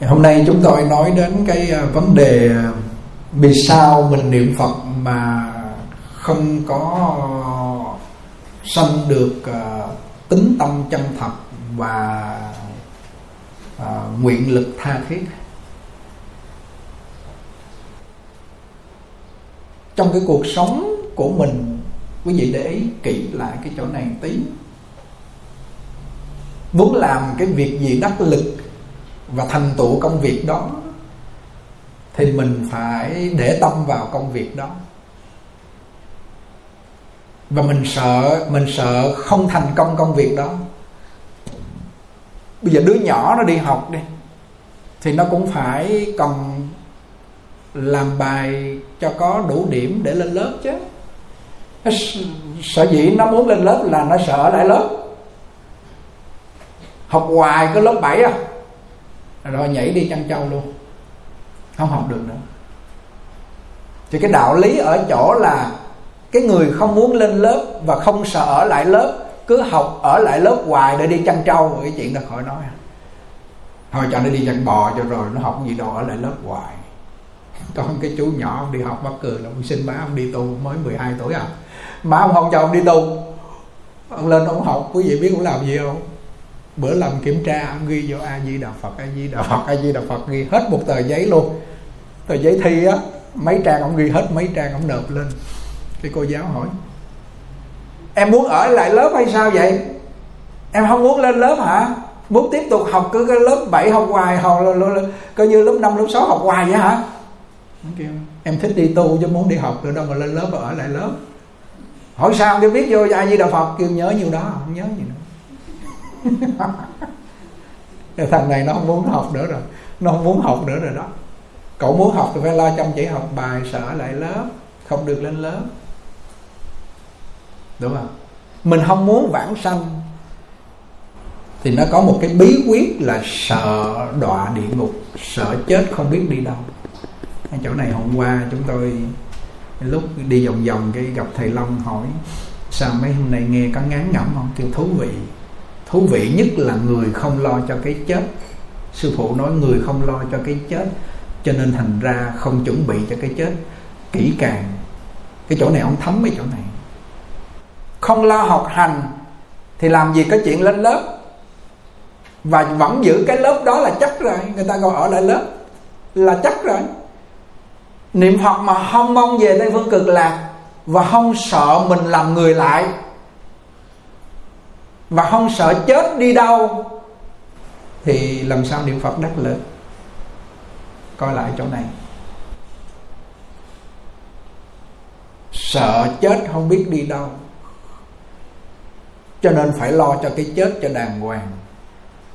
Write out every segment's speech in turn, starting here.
hôm nay chúng tôi nói đến cái ờ, vấn đề ờ, vì sao mình niệm phật mà không có sanh được ờ, tính tâm chân thật và nguyện lực tha thiết. Trong cái cuộc sống của mình, quý vị để ý kỹ lại cái chỗ này một tí. Muốn làm cái việc gì đắc lực và thành tựu công việc đó, thì mình phải để tâm vào công việc đó. Và mình sợ mình sợ không thành công công việc đó. Bây giờ đứa nhỏ nó đi học đi, thì nó cũng phải cần làm bài cho có đủ điểm để lên lớp chứ. Sợ dĩ nó muốn lên lớp là nó sợ lại lớp. Học hoài có lớp 7 à rồi nhảy đi chăn trâu luôn. Không học được nữa. Thì cái đạo lý ở chỗ là cái người không muốn lên lớp và không sợ ở lại lớp, cứ học ở lại lớp hoài để đi chăn trâu. Cái chuyện đó khỏi nói. Thôi cho nó đi chăn bò cho rồi nó học gì đâu, ở lại lớp hoài. Con cái chú nhỏ ông đi học mắc cười là ông xin má ông đi tu, mới 12 tuổi à. Má ông không cho ông đi tu. Ông lên ông học, quý vị biết ông làm gì không? Bữa làm kiểm tra ông ghi vô a di đà phật a di đà phật a di đà phật ghi hết một tờ giấy luôn. Tờ giấy thi á mấy trang ông ghi hết mấy trang ông nộp lên. Cái cô giáo hỏi em muốn ở lại lớp hay sao vậy? Em không muốn lên lớp hả? Muốn tiếp tục học cứ cái lớp 7 học hoài học coi như lớp 5 lớp 6 học hoài vậy hả? Kêu em thích đi tu chứ muốn đi học nữa đâu mà lên lớp và ở lại lớp. Hỏi sao cái viết vô a di đà phật? Kêu nhớ nhiêu đó không nhớ gì nữa thằng này nó không muốn học nữa rồi. Nó không muốn học nữa rồi đó. Cậu muốn học thì phải lo chăm chỉ học bài sợ lại lớp, không được lên lớp. Đúng không? Mình không muốn vãng sanh. Thì nó có một cái bí quyết là sợ đọa địa ngục, sợ chết không biết đi đâu. Chỗ này hôm qua chúng tôi lúc đi vòng vòng cái gặp thầy long hỏi, sao mấy hôm nay nghe có ngán ngẩm không? Kêu thú vị thú vị nhất là người không lo cho cái chết. Sư phụ nói người không lo cho cái chết, cho nên thành ra không chuẩn bị cho cái chết. Kỹ càng, cái chỗ này ông thấm mấy chỗ này. Không lo học hành thì làm gì có chuyện lên lớp. Và vẫn giữ cái lớp đó là chắc rồi. Người ta gọi ở lại lớp là chắc rồi. Niệm phật mà không mong về tây phương cực lạc và không sợ mình làm người lại và không sợ chết đi đâu, thì làm sao niệm phật đắc lực? Coi lại chỗ này. Sợ chết không biết đi đâu. Cho nên phải lo cho cái chết cho đàng hoàng.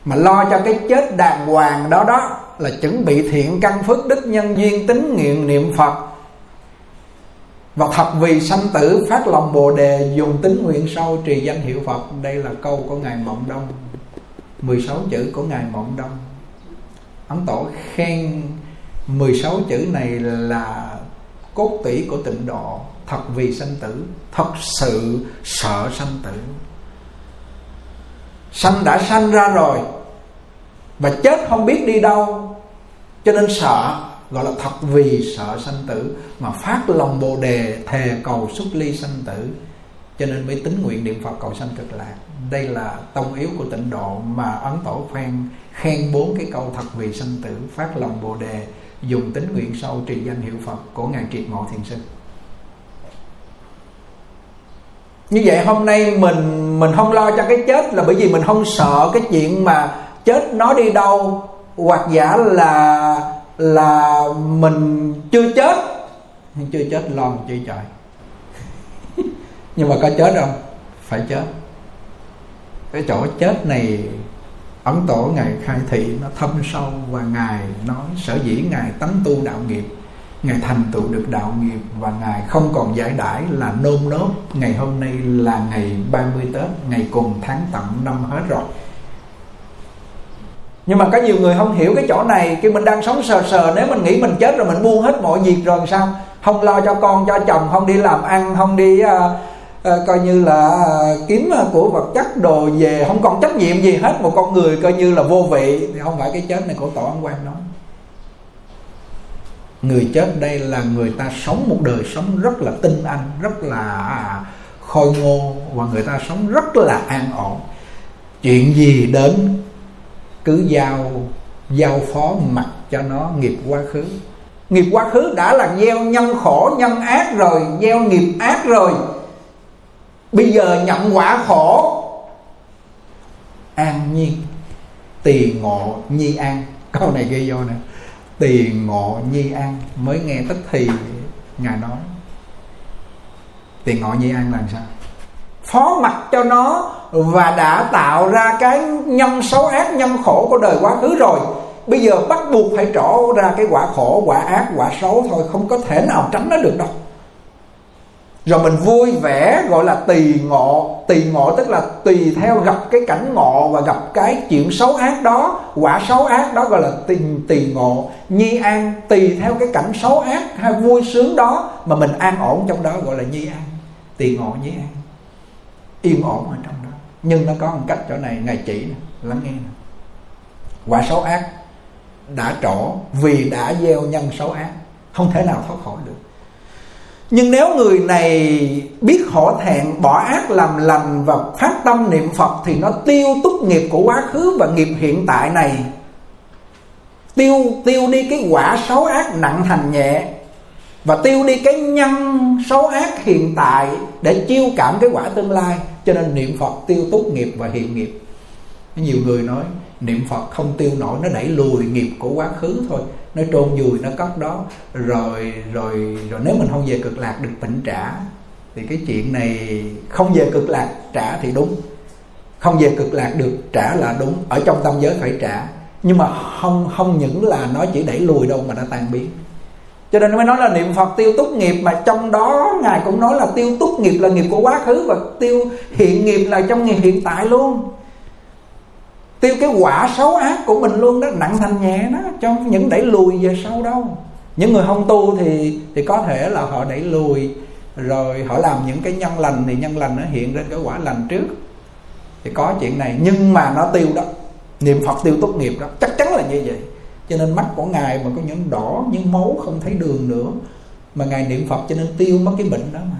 Mà lo cho cái chết đàng hoàng đó đó là chuẩn bị thiện căn phước đức nhân duyên tính nguyện niệm phật và thật vì sanh tử phát lòng bồ đề dùng tính nguyện sâu trì danh hiệu phật. Đây là câu của ngài mộng đông. 16 chữ của ngài mộng đông. Ấn tổ khen 16 chữ này là cốt tủy của tịnh độ thật vì sanh tử. Thật sự sợ sanh tử. Sanh đã sanh ra rồi và chết không biết đi đâu, cho nên sợ gọi là thật vì sợ sanh tử mà phát lòng bồ đề, thề cầu xuất ly sanh tử. Cho nên mới tính nguyện niệm phật cầu sanh cực lạc. Đây là tông yếu của tịnh độ mà ấn tổ khen khen bốn cái câu thật vì sanh tử, phát lòng bồ đề, dùng tính nguyện sâu trì danh hiệu phật của ngài triệt ngộ thiền sư. Như vậy hôm nay mình mình không lo cho cái chết là bởi vì mình không sợ cái chuyện mà chết nó đi đâu, hoặc giả là là mình chưa chết. Chưa chết lo chưa chạy. Nhưng mà có chết không? Phải chết. Cái chỗ chết này, ấn tổ ngài khai thị, nó thâm sâu và ngài nói sở dĩ ngài tấn tu đạo nghiệp, ngài thành tựu được đạo nghiệp và ngài không còn giải đãi là nôn nốt ngày hôm nay là ngày 30 Tết, ngày cùng tháng tận năm hết rồi nhưng mà có nhiều người không hiểu cái chỗ này khi mình đang sống sờ sờ nếu mình nghĩ mình chết rồi mình buông hết mọi việc rồi sao? Không lo cho con cho chồng không đi làm ăn không đi uh, uh, coi như là ờ, kiếm của vật chất đồ về không còn trách nhiệm gì hết. Một con người coi như là vô vị thì không phải cái chết này của tổ ấn quan nói người chết đây là người ta sống một đời sống rất là tinh anh rất là à, khôi ngô và người ta sống rất là an ổn. Chuyện gì đến cứ giao giao phó mặt cho nó nghiệp quá khứ. Nghiệp quá khứ đã là gieo nhân khổ, nhân ác rồi, gieo nghiệp ác rồi. Bây giờ nhận quả khổ, an nhiên, tỳ ngộ nhi an. Câu này ghi vô nè. Tỳ ngộ nhi an, mới nghe tức thì ngài nói. Tỳ ngộ nhi an làm sao? Phó mặt cho nó và đã tạo ra cái nhân xấu ác nhân khổ của đời quá khứ rồi. Bây giờ bắt buộc phải trổ ra cái quả khổ quả ác quả xấu thôi không có thể nào tránh nó được đâu. Rồi mình vui vẻ gọi là tùy ngộ. Tùy ngộ tức là tùy theo gặp cái cảnh ngộ và gặp cái chuyện xấu ác đó. Quả xấu ác đó gọi là tùy, tùy ngộ. Nhi an tùy theo cái cảnh xấu ác hay vui sướng đó mà mình an ổn trong đó gọi là nhi an. Tùy ngộ nhi an. Yên ổn ở trong đó nhưng nó có một cách chỗ này, ngài chỉ lắng nghe quả xấu ác đã trổ vì đã gieo nhân xấu ác, không thể nào thoát khỏi được. Nhưng nếu người này biết hổ thẹn, bỏ ác làm lành và phát tâm niệm phật thì nó tiêu túc nghiệp của quá khứ và nghiệp hiện tại này. Tiêu tiêu đi cái quả xấu ác nặng thành nhẹ và tiêu đi cái nhân xấu ác hiện tại để chiêu cảm cái quả tương lai. Cho nên niệm phật tiêu túc nghiệp và hiện nghiệp. Nhiều người nói, niệm phật không tiêu nổi, nó đẩy lùi nghiệp của quá khứ thôi. Nó trôn vùi, nó cất đó. Rồi rồi rồi nếu mình không về cực lạc được tỉnh trả, thì cái chuyện này không về cực lạc trả thì đúng. Không về cực lạc được trả là đúng. Ở trong tâm giới phải trả. Nhưng mà không không những là nó chỉ đẩy lùi đâu mà nó tan biến cho nên mới nói là niệm phật tiêu túc nghiệp mà trong đó ngài cũng nói là tiêu túc nghiệp là nghiệp của quá khứ và tiêu hiện nghiệp là trong nghiệp hiện tại luôn. Tiêu cái quả xấu ác của mình luôn đó, nặng thành nhẹ đó, trong những đẩy lùi về sau đâu. Những người không tu thì thì có thể là họ đẩy lùi, rồi họ làm những cái nhân lành thì nhân lành nó hiện ra cái quả lành trước. Thì có chuyện này, nhưng mà nó tiêu đó, niệm phật tiêu tốt nghiệp đó, chắc chắn là như vậy cho nên mắt của ngài mà có những đỏ, những máu không thấy đường nữa, mà ngài niệm phật cho nên tiêu mất cái bệnh đó mà.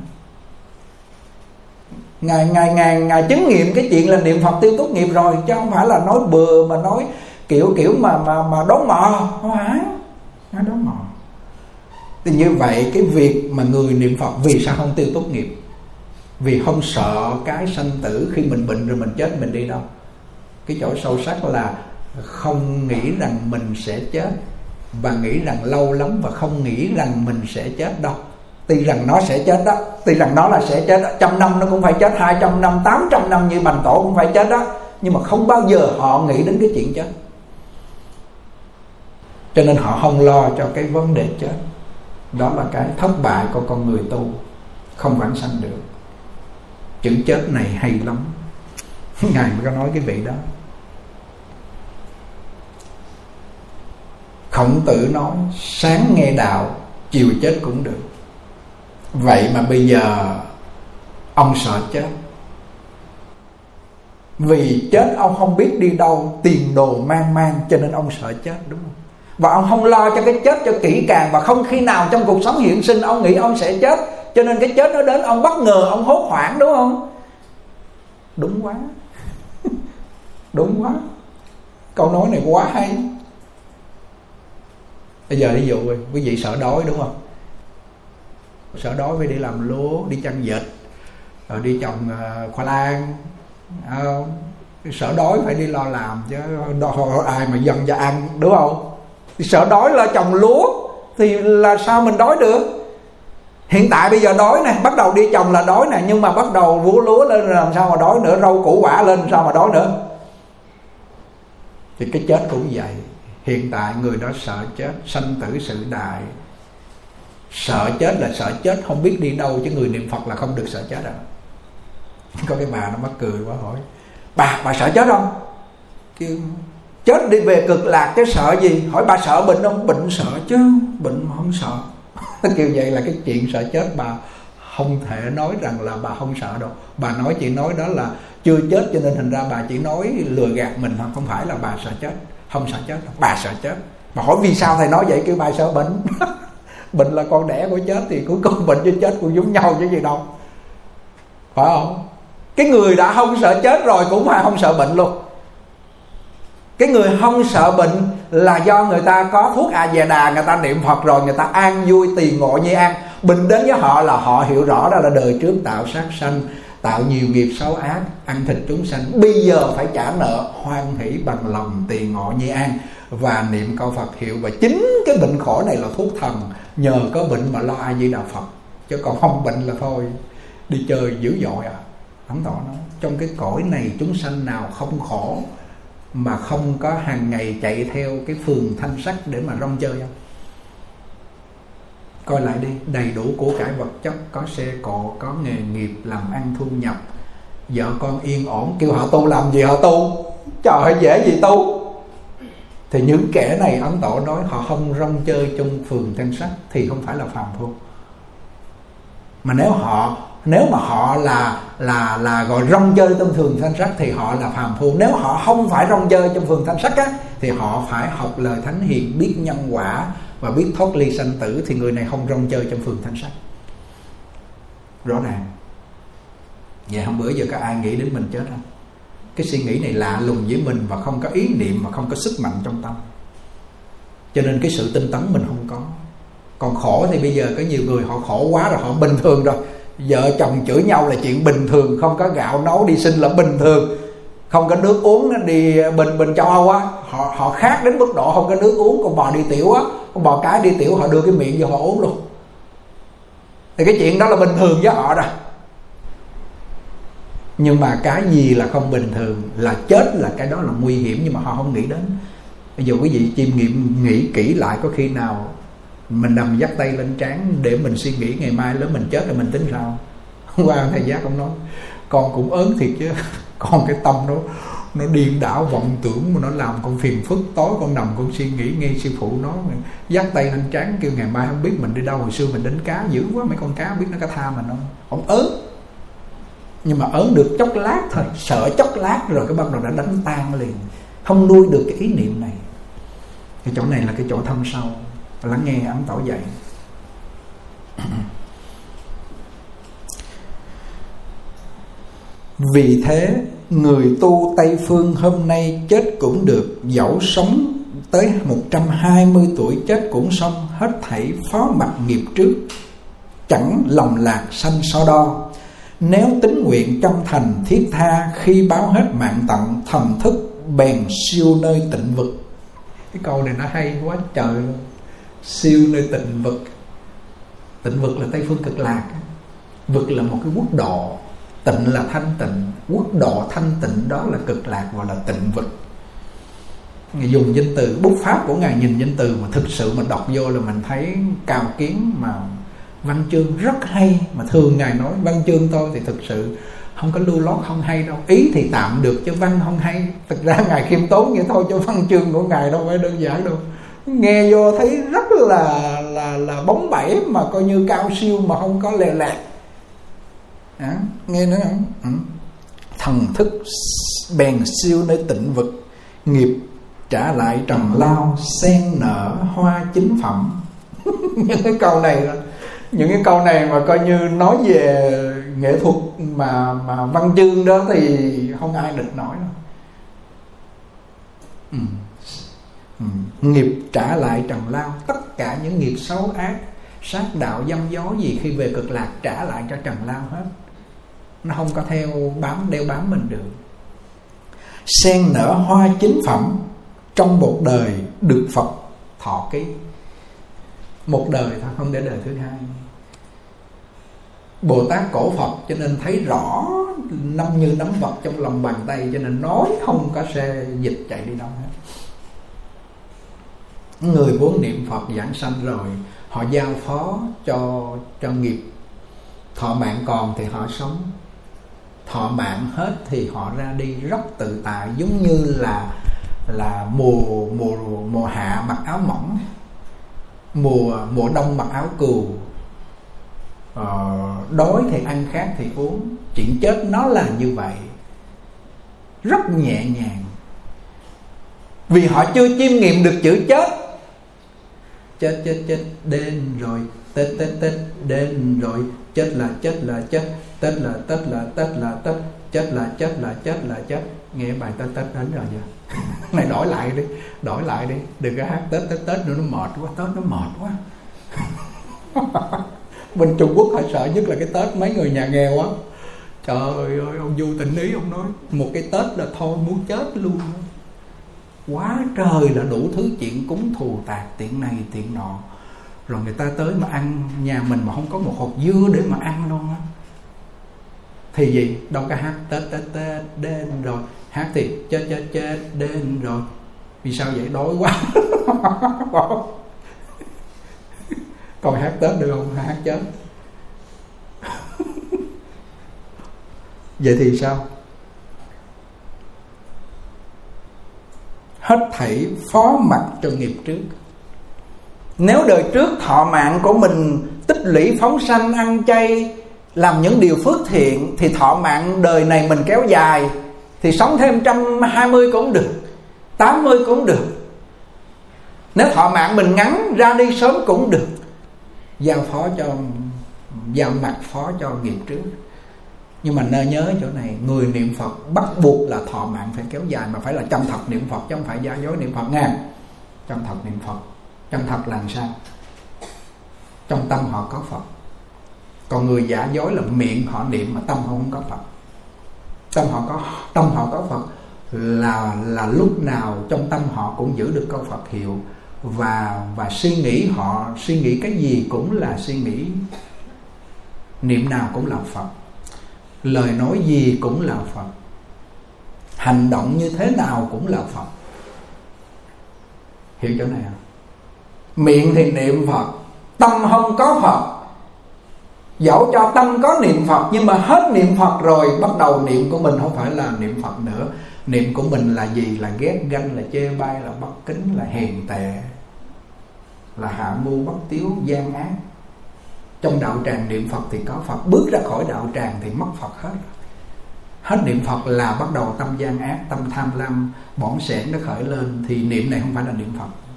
Ngài ngài ngài ngài chứng nghiệm cái chuyện là niệm phật tiêu tốt nghiệp rồi, chứ không phải là nói bừa mà nói kiểu kiểu mà mà mà đón mò. Không phải nói đón mò. Thì như vậy cái việc mà người niệm phật vì sao không tiêu tốt nghiệp? Vì không sợ cái sanh tử khi mình bệnh rồi mình chết mình đi đâu. Cái chỗ sâu sắc là không nghĩ rằng mình sẽ chết và nghĩ rằng lâu lắm và không nghĩ rằng mình sẽ chết đâu. Tuy rằng nó sẽ chết đó, tuy rằng nó là sẽ chết đó. trăm năm nó cũng phải chết, hai trăm năm, tám trăm năm như bành tổ cũng phải chết đó. Nhưng mà không bao giờ họ nghĩ đến cái chuyện chết. Cho nên họ không lo cho cái vấn đề chết. Đó là cái thất bại của con người tu. Không vãng sanh được. Chữ chết này hay lắm. Ngài mới có nói cái vị đó. Khổng tử nói, sáng nghe đạo, chiều chết cũng được. Vậy mà bây giờ, ông sợ chết. Vì chết ông không biết đi đâu, tiền đồ mang mang, cho nên ông sợ chết, đúng không? Và ông không lo cho cái chết cho kỹ càng, và không khi nào trong cuộc sống hiện sinh ông nghĩ ông sẽ chết, cho nên cái chết nó đến ông bất ngờ, ông hốt hoảng, đúng không? Đúng quá. Đúng quá. Câu nói này quá hay bây giờ ví dụ quý vị sợ đói đúng không? Sợ đói phải đi làm lúa đi chăn vịt rồi đi trồng ờ, khoai lang sợ đói phải đi lo làm chứ đói, ai mà dần cho ăn đúng không? Thì sợ đói là trồng lúa thì là sao mình đói được? Hiện tại bây giờ đói nè bắt đầu đi trồng là đói nè nhưng mà bắt đầu vú lúa lên làm sao mà đói nữa rau củ quả lên làm sao mà đói nữa? Thì cái chết cũng vậy hiện tại người đó sợ chết, sanh tử sự đại. Sợ chết là sợ chết, không biết đi đâu, chứ người niệm phật là không được sợ chết đâu à. có cái bà nó mắc cười quá hỏi, bà bà sợ chết không? Kêu, chết đi về cực lạc cái sợ gì? Hỏi, bà sợ bệnh không? Bệnh sợ chứ, bệnh mà không sợ. Kêu vậy là cái chuyện sợ chết bà không thể nói rằng là bà không sợ đâu. Bà nói, chỉ nói đó là chưa chết cho nên thành ra bà chỉ nói lừa gạt mình mà không phải là bà sợ chết không sợ chết bà sợ chết. Mà hỏi vì sao thầy nói vậy? Kêu bà sợ bệnh. Bệnh là con đẻ của chết thì cuối cùng bệnh với chết cũng giống nhau chứ gì đâu. Phải không? Cái người đã không sợ chết rồi cũng phải không sợ bệnh luôn. Cái người không sợ bệnh là do người ta có thuốc a di đà người ta niệm phật rồi, người ta an vui tiền ngộ như an. Bình đến với họ là họ hiểu rõ đó là đời trước tạo sát sanh tạo nhiều nghiệp xấu ác, ăn thịt chúng sanh. Bây giờ phải trả nợ, hoan hỷ bằng lòng tiền ngộ như an. Và niệm câu phật hiệu. Và chính cái bệnh khổ này là thuốc thần. Nhờ có bệnh mà lo ai với đạo phật. Chứ còn không bệnh là thôi. Đi chơi dữ dội à. Ấn tỏ nó. Trong cái cõi này chúng sanh nào không khổ, mà không có hàng ngày chạy theo cái phường thanh sắc để mà rong chơi không? Coi lại đi, đầy đủ của cải vật chất, có xe, cộ, có nghề nghiệp, làm ăn, thu nhập. Vợ con yên ổn, kêu họ tu, làm gì họ tu? Trời ơi, dễ gì tu? Thì những kẻ này, ấn tổ nói, họ không rong chơi trong phường thanh sắc thì không phải là phàm phu. Mà nếu họ, nếu mà họ là là là gọi rong chơi trong phường thanh sắc thì họ là phàm phu. Nếu họ không phải rong chơi trong phường thanh sắc á, thì họ phải học lời thánh hiền, biết nhân quả và biết thoát ly sanh tử thì người này không rong chơi trong phường thanh sắc. Rõ ràng. Vậy hôm bữa giờ có ai nghĩ đến mình chết không? Cái suy nghĩ này lạ lùng với mình và không có ý niệm, mà không có sức mạnh trong tâm. Cho nên cái sự tinh tấn mình không có. Còn khổ thì bây giờ có nhiều người họ khổ quá rồi, họ bình thường rồi. Vợ chồng chửi nhau là chuyện bình thường, không có gạo nấu đi sinh là bình thường không có nước uống đi ờ, bình bình châu âu á, họ họ khác đến mức độ không có nước uống con bò đi tiểu á, con bò cái đi tiểu, họ đưa cái miệng vô họ uống luôn. Thì cái chuyện đó là bình thường với họ rồi nhưng mà cái gì là không bình thường, là chết là cái đó là nguy hiểm, nhưng mà họ không nghĩ đến. Bây giờ quý vị chiêm nghiệm, nghĩ kỹ lại có khi nào mình nằm dắt tay lên trán để mình suy nghĩ ngày mai lớn mình chết rồi mình tính sao? Hôm qua thầy giác ông nói. Con cũng ớn thiệt chứ con cái tâm nó nó điên đảo, vọng tưởng mà nó làm con phiền phức. Tối con nằm con suy nghĩ, nghe sư phụ nó dắt tay lên trán kêu ngày mai không biết mình đi đâu, hồi xưa mình đánh cá dữ quá, mấy con cá biết nó có tha mình không? Ông ớn. Nhưng mà ớn được chốc lát thôi, sợ chốc lát rồi cái bắt đầu đã đánh tan liền. Không nuôi được cái ý niệm này. Cái chỗ này là cái chỗ thâm sâu. Lắng nghe ấm tỏ dậy vì thế, người tu Tây Phương hôm nay chết cũng được, Dẫu sống tới 120 tuổi chết cũng xong, Hết thảy phó mặt nghiệp trước, Chẳng lòng lạc sanh so đo. Nếu tính nguyện trong thành thiết tha, Khi báo hết mạng tận thần thức bèn siêu nơi tịnh vực. Cái câu này nó hay quá trời luôn. Siêu nơi tịnh vực. Tịnh vực là Tây Phương cực lạc. Vực là một cái quốc độ. Tịnh là thanh tịnh, Quốc độ thanh tịnh đó là cực lạc Gọi là tịnh vực. Ngài dùng danh từ, bút pháp của Ngài nhìn danh từ Mà thực sự mà đọc vô là mình thấy Cao kiến mà văn chương rất hay Mà thường Ngài nói văn chương thôi Thì thực sự không có lưu lót không hay đâu. Ý thì tạm được chứ văn không hay. Thực ra Ngài khiêm tốn vậy thôi Cho văn chương của Ngài đâu phải đơn giản đâu. Nghe vô thấy rất là là là bóng bẩy Mà coi như cao siêu mà không có lè lẹt à, nghe nữa không ừ. thần thức bèn siêu nơi tịnh vực nghiệp trả lại trầm lao sen nở hoa chính phẩm những cái câu này những cái câu này mà coi như nói về nghệ thuật mà mà văn chương đó thì không ai địch nổi đâu ừ. Ừ. nghiệp trả lại trầm lao tất cả những nghiệp xấu ác sát đạo dâm gió gì khi về cực lạc trả lại cho trần lao hết nó không có theo bám, đeo bám mình được. Sen nở hoa chính phẩm, trong một đời được phật thọ ký. Một đời thôi, không để đời thứ hai. Bồ Tát cổ Phật, cho nên thấy rõ năm như nắm vật trong lòng bàn tay, cho nên nói không có xe dịch chạy đi đâu hết. Người vốn niệm Phật giảng sanh rồi, họ giao phó cho cho nghiệp. Thọ mạng còn thì họ sống thọ mạng hết thì họ ra đi rất tự tại giống như là là mùa mùa mùa hạ mặc áo mỏng mùa mùa đông mặc áo cừu. Ờ, đói thì ăn khác thì uống chuyện chết nó là như vậy. Rất nhẹ nhàng. Vì họ chưa chiêm nghiệm được chữ chết. Chết chết chết đến rồi tết tết tết đến rồi chết là chết là chết tết là tết là tết là tết chết là chết là chết là chết nghe bài tết tết đến rồi nha. Này đổi lại đi, đổi lại đi. Đừng có hát tết tết tết nữa, nó mệt quá tết nó mệt quá. Bên trung quốc họ sợ nhất là cái tết mấy người nhà nghèo á. Trời ơi, ông du tình ý, ông nói, một cái tết là thôi, muốn chết luôn. Quá trời là đủ thứ chuyện cúng thù tạc, tiện này, tiện nọ. Rồi người ta tới mà ăn, nhà mình mà không có một hộp dưa để mà ăn luôn á thì gì? Đâu có hát tết tết tết, đến rồi. Hát thì chết chết chết, đến rồi. Vì sao vậy? Đói quá. Còn hát tết được không? Hát chết. Vậy thì sao? Hết thảy phó mặt cho nghiệp trước. Nếu đời trước thọ mạng của mình tích lũy phóng sanh ăn chay làm những điều phước thiện thì thọ mạng đời này mình kéo dài. Thì sống thêm trăm hai mươi cũng được, tám mươi cũng được. Nếu thọ mạng mình ngắn ra đi sớm cũng được. Giao phó cho, giao mặt phó cho nghiệp trước. Nhưng mà nên nhớ chỗ này, người niệm phật bắt buộc là thọ mạng phải kéo dài, mà phải là chân thật niệm phật, chứ không phải giả dối niệm phật ngang chân thật niệm phật, chân thật là sao? Trong tâm họ có phật còn người giả dối là miệng họ niệm mà tâm họ không có phật. Tâm họ có, tâm họ có phật là là lúc nào trong tâm họ cũng giữ được câu phật hiệu. Và và suy nghĩ họ, suy nghĩ cái gì cũng là suy nghĩ. Niệm nào cũng là phật. Lời nói gì cũng là phật. Hành động như thế nào cũng là phật. Hiểu chỗ này không? Miệng thì niệm phật, tâm không có phật dẫu cho tâm có niệm phật, nhưng mà hết niệm phật rồi, bắt đầu niệm của mình không phải là niệm phật nữa. Niệm của mình là gì? Là ghét ganh, là chê bai, là bất kính, là hèn tệ, là hạ mưu bất tiếu, gian ác. Trong đạo tràng niệm phật thì có phật, bước ra khỏi đạo tràng thì mất phật hết. Hết niệm phật là bắt đầu tâm gian ác, tâm tham lam, bỏng sẻn nó khởi lên, thì niệm này không phải là niệm phật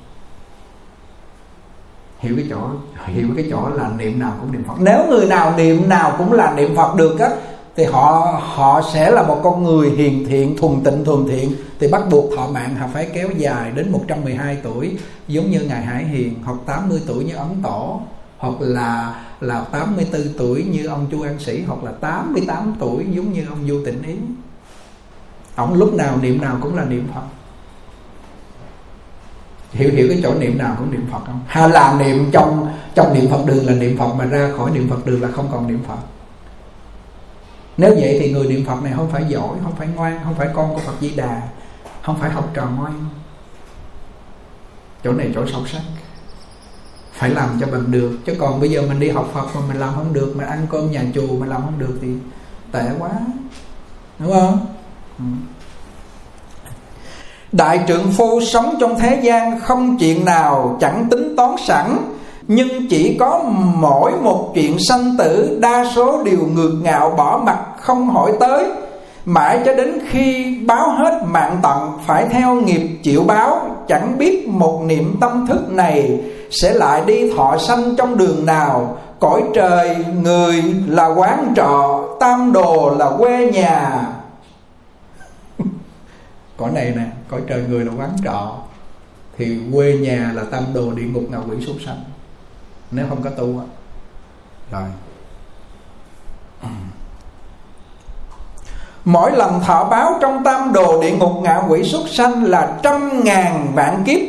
hiểu cái chỗ hiểu. Cái chỗ là niệm nào cũng niệm phật. Nếu người nào niệm nào cũng là niệm phật được á thì họ họ sẽ là một con người hiền thiện thuần tịnh thuần thiện. Thì bắt buộc thọ mạng họ phải kéo dài đến 112 tuổi giống như ngài Hải Hiền hoặc 80 tuổi như Ấn Tổ hoặc là là 84 tuổi như ông Chu An Sĩ hoặc là 88 tuổi giống như ông Du Tịnh Ý ông lúc nào niệm nào cũng là niệm Phật hiểu hiểu cái chỗ niệm nào cũng niệm Phật không? Hay là niệm trong trong niệm Phật đường là niệm Phật, mà ra khỏi niệm Phật đường là không còn niệm Phật. Nếu vậy thì người niệm Phật này không phải giỏi, không phải ngoan, không phải con của Phật Di Đà, không phải học trò ngoan. Chỗ này chỗ sâu sắc. Phải làm cho bằng được. Chứ còn bây giờ mình đi học Phật mà mình làm không được mình ăn cơm nhà chùa mà làm không được thì tệ quá. Đúng không? Ừ. Đại trượng phu sống trong thế gian không chuyện nào chẳng tính toán sẵn, Nhưng chỉ có mỗi một chuyện sanh tử, Đa số đều ngược ngạo bỏ mặt không hỏi tới. Mãi cho đến khi báo hết mạng tận, Phải theo nghiệp chịu báo, Chẳng biết một niệm tâm thức này Sẽ lại đi thọ sanh trong đường nào. Cõi trời, người là quán trọ, Tam đồ là quê nhà. Cõi này nè cõi trời người là quán trọ, thì quê nhà là tam đồ địa ngục ngạo quỷ súc sanh. Nếu không có tu á. Rồi. Mỗi lần thọ báo trong tam đồ địa ngục ngạ quỷ xuất sanh là trăm ngàn vạn kiếp.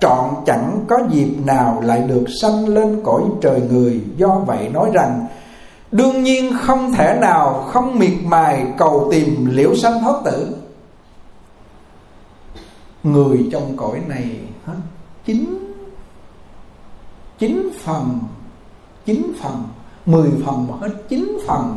Trọn chẳng có dịp nào lại được sanh lên cõi trời người. Do vậy nói rằng, Đương nhiên không thể nào không miệt mài cầu tìm liễu sanh thoát tử người trong cõi này hết chín chín phần chín phần, mười phần mà hết chín phần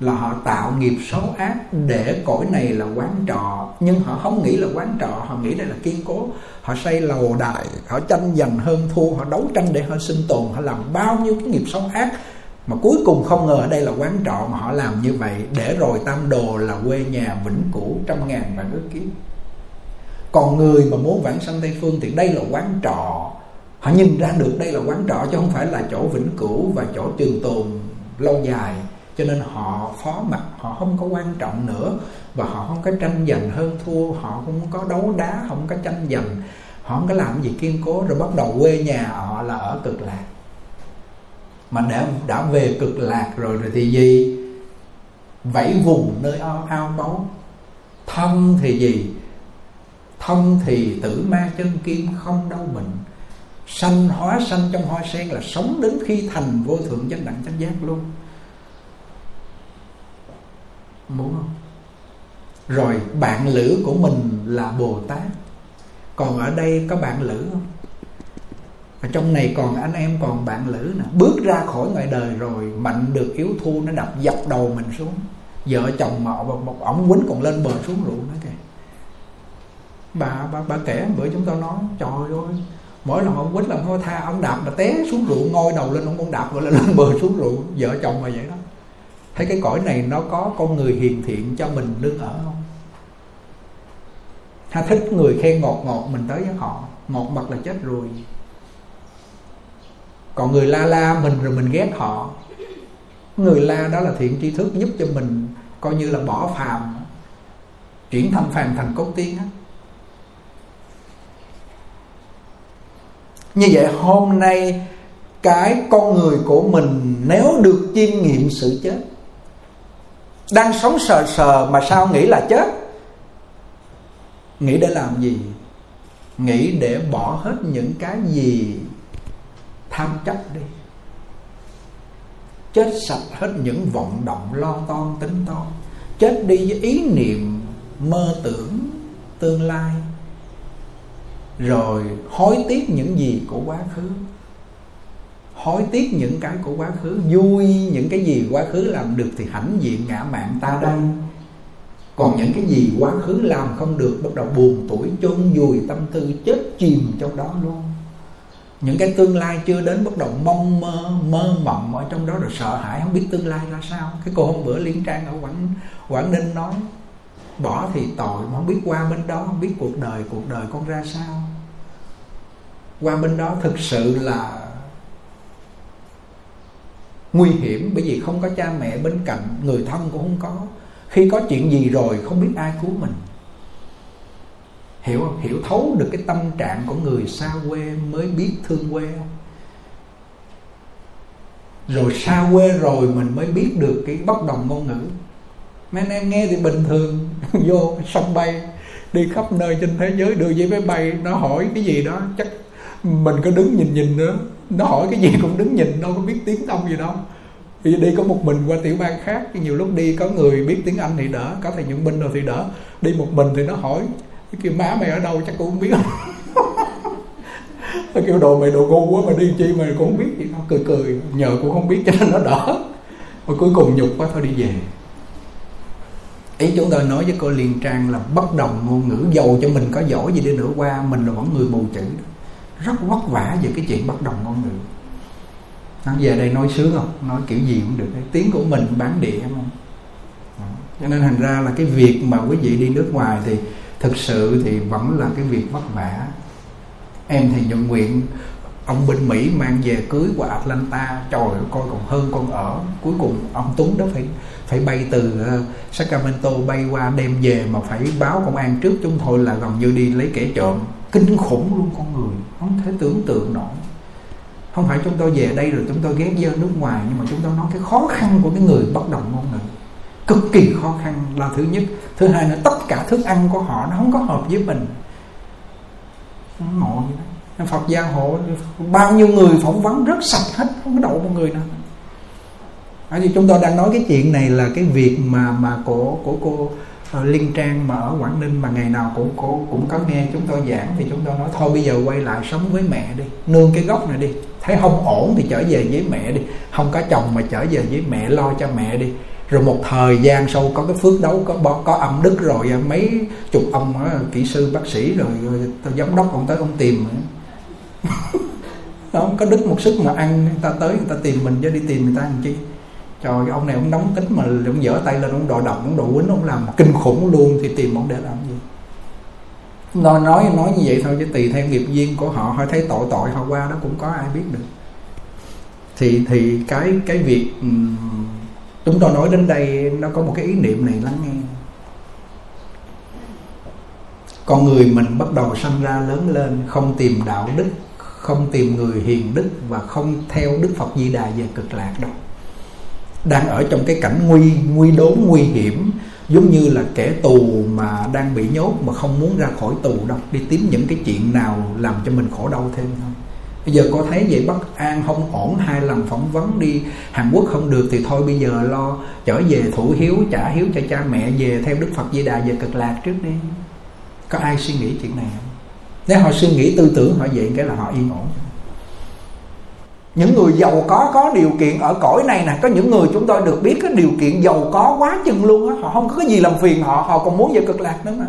là họ tạo nghiệp xấu ác để cõi này là quán trọ. Nhưng họ không nghĩ là quán trọ, họ nghĩ đây là kiên cố. Họ xây lầu đài, họ tranh giành hơn thua, họ đấu tranh để họ sinh tồn, họ làm bao nhiêu cái nghiệp xấu ác mà cuối cùng không ngờ ở đây là quán trọ mà họ làm như vậy để rồi tam đồ là quê nhà vĩnh cửu trăm ngàn vạn ước kiếp. Còn người mà muốn vãng sanh tây phương thì đây là quán trọ. Họ nhìn ra được đây là quán trọ chứ không phải là chỗ vĩnh cửu và chỗ trường tồn lâu dài. Cho nên họ phó mặt họ không có quan trọng nữa và họ không có tranh giành hơn thua. Họ không có đấu đá, không có tranh giành. Họ không có làm gì kiên cố. Rồi bắt đầu quê nhà họ là ở cực lạc mà đã đã về cực lạc rồi rồi thì gì? Vẫy vùng nơi ao, ao báu thân thì gì? Thân thì tử ma chân kim không đau bệnh. Sanh hóa sanh trong hoa sen là sống đến khi thành vô thượng chánh đẳng chánh giác luôn. Muốn không? Rồi bạn lữ của mình là bồ tát. Còn ở đây có bạn lữ không? Và trong này còn anh em còn bạn lữ nè. Bước ra khỏi ngoài đời rồi mạnh được yếu thu nó đập dập đầu mình xuống. Vợ chồng mọ và một ổng quýnh còn lên bờ xuống ruộng nữa kìa. Bà bà bà kể bữa chúng tôi nói trời ơi mỗi lần ông quýnh là thôi tha ông đạp mà té xuống ruộng ngôi đầu lên ông con đạp rồi lên, lên bờ xuống ruộng. Vợ chồng mà vậy đó. Thấy cái cõi này nó có con người hiền thiện cho mình đương ở không? Hay thích người khen ngọt ngọt mình tới với họ. Ngọt mặt là chết rồi còn người la la mình rồi mình ghét họ. Người la đó là thiện tri thức giúp cho mình coi như là bỏ phàm, chuyển thành phàm thành cốt tiên á. Như vậy hôm nay cái con người của mình nếu được chiêm nghiệm sự chết, đang sống sờ sờ mà sao nghĩ là chết? Nghĩ để làm gì? Nghĩ để bỏ hết những cái gì tham chấp đi. Chết sạch hết những vọng động lo toan tính toan chết đi với ý niệm mơ tưởng tương lai. Rồi hối tiếc những gì của quá khứ. Hối tiếc những cái của quá khứ. Vui những cái gì quá khứ làm được thì hãnh diện ngã mạng ta đây còn những cái gì quá khứ làm không được, bắt đầu buồn tuổi chôn vùi tâm tư, chết chìm trong đó luôn những cái tương lai chưa đến bắt đầu mong mơ mơ mộng ở trong đó rồi sợ hãi, không biết tương lai ra sao. Cái cô hôm bữa liên trang ở quảng quảng ninh nói, bỏ thì tội mà không biết qua bên đó, không biết cuộc đời cuộc đời con ra sao. Qua bên đó thực sự là nguy hiểm, bởi vì không có cha mẹ bên cạnh, người thân cũng không có. Khi có chuyện gì rồi không biết ai cứu mình hiểu không? Hiểu thấu được cái tâm trạng của người xa quê mới biết thương quê không? Rồi xa quê rồi mình mới biết được cái bất đồng ngôn ngữ. Mấy anh em nghe thì bình thường. Vô sân bay, đi khắp nơi trên thế giới đưa giấy máy bay, nó hỏi cái gì đó, chắc mình có đứng nhìn nhìn nữa. Nó hỏi cái gì cũng đứng nhìn, đâu có biết tiếng đông gì đâu. Thì đi có một mình qua tiểu bang khác, nhiều lúc đi có người biết tiếng anh thì đỡ, có thầy nhuận binh rồi thì đỡ. Đi một mình thì nó hỏi cái kêu, má mày ở đâu chắc cũng không biết. Nó kêu, đồ mày đồ ngu quá mà đi chi mày cũng không biết. Gì nó cười cười, nhờ cũng không biết cho nên nó đỡ. Mà cuối cùng nhục quá, thôi đi về. Ý chúng tôi nói với cô liên trang là bất đồng ngôn ngữ, dầu cho mình có giỏi gì đi nữa, qua mình là vẫn người mù chữ. Rất vất vả về cái chuyện bất đồng ngôn ngữ. Nó về đây nói sướng không? Nói kiểu gì cũng được. Tiếng của mình bán địa không? Cho nên thành ra là cái việc mà quý vị đi nước ngoài thì thực sự thì vẫn là cái việc vất vả. Em thì nhận nguyện, ông bên Mỹ mang về cưới qua Atlanta, trời ơi, coi còn hơn con ở. Cuối cùng ông Tuấn đó phải phải bay từ ờ, Sacramento bay qua đem về mà phải báo công an trước. Chúng thôi là gần như đi lấy kẻ trộm. Kinh khủng luôn con người, không thể tưởng tượng nổi. Không phải chúng tôi về đây rồi chúng tôi ghét dơ nước ngoài, nhưng mà chúng tôi nói cái khó khăn của cái người bất đồng ngôn ngữ cực kỳ khó khăn là thứ nhất. Thứ hai là tất cả thức ăn của họ nó không có hợp với mình. Ngộ Phật gia hộ, bao nhiêu người phỏng vấn rất sạch hết, không có đậu một người nào. Ở thì chúng tôi đang nói cái chuyện này là cái việc mà mà của của cô ờ, Liên Trang mà ở Quảng Ninh mà ngày nào cũng cô, cũng có nghe chúng tôi giảng thì chúng tôi nói, thôi bây giờ quay lại sống với mẹ đi, nương cái gốc này đi. Thấy không ổn thì trở về với mẹ đi. Không có chồng mà trở về với mẹ, lo cho mẹ đi rồi một thời gian sau có cái phước đấu có có âm đức rồi à, mấy chục ông à, kỹ sư bác sĩ rồi, rồi giám đốc ông tới ông tìm đó có đức một sức mà ăn người ta tới người ta tìm mình chứ đi tìm người ta làm chi? Trời ông này ông nóng tính mà ông dở tay lên ông đòi động ông đổ quýnh ông làm kinh khủng luôn thì tìm ông để làm gì? Nói nói nói như vậy thôi chứ tùy theo nghiệp duyên của họ họ thấy tội tội họ qua đó cũng có ai biết được. Thì thì cái cái việc chúng tôi nói đến đây nó có một cái ý niệm này lắng nghe. Con người mình bắt đầu sanh ra lớn lên không tìm đạo đức, không tìm người hiền đức và không theo đức phật di đà về cực lạc đâu. Đang ở trong cái cảnh nguy nguy đốn, nguy hiểm, giống như là kẻ tù mà đang bị nhốt mà không muốn ra khỏi tù đâu. Đi tìm những cái chuyện nào làm cho mình khổ đau thêm thôi bây giờ cô thấy vậy bất an, không ổn, hai lần phỏng vấn đi hàn quốc không được thì thôi bây giờ lo, trở về thủ hiếu, trả hiếu cho cha mẹ, về theo đức phật di đà, về cực lạc trước đi. Có ai suy nghĩ chuyện này không? Nếu họ suy nghĩ tư tưởng, họ vậy cái là họ yên ổn. Những người giàu có có điều kiện ở cõi này nè, có những người chúng tôi được biết cái điều kiện giàu có quá chừng luôn á, họ không có cái gì làm phiền họ họ còn muốn về cực lạc nữa mà.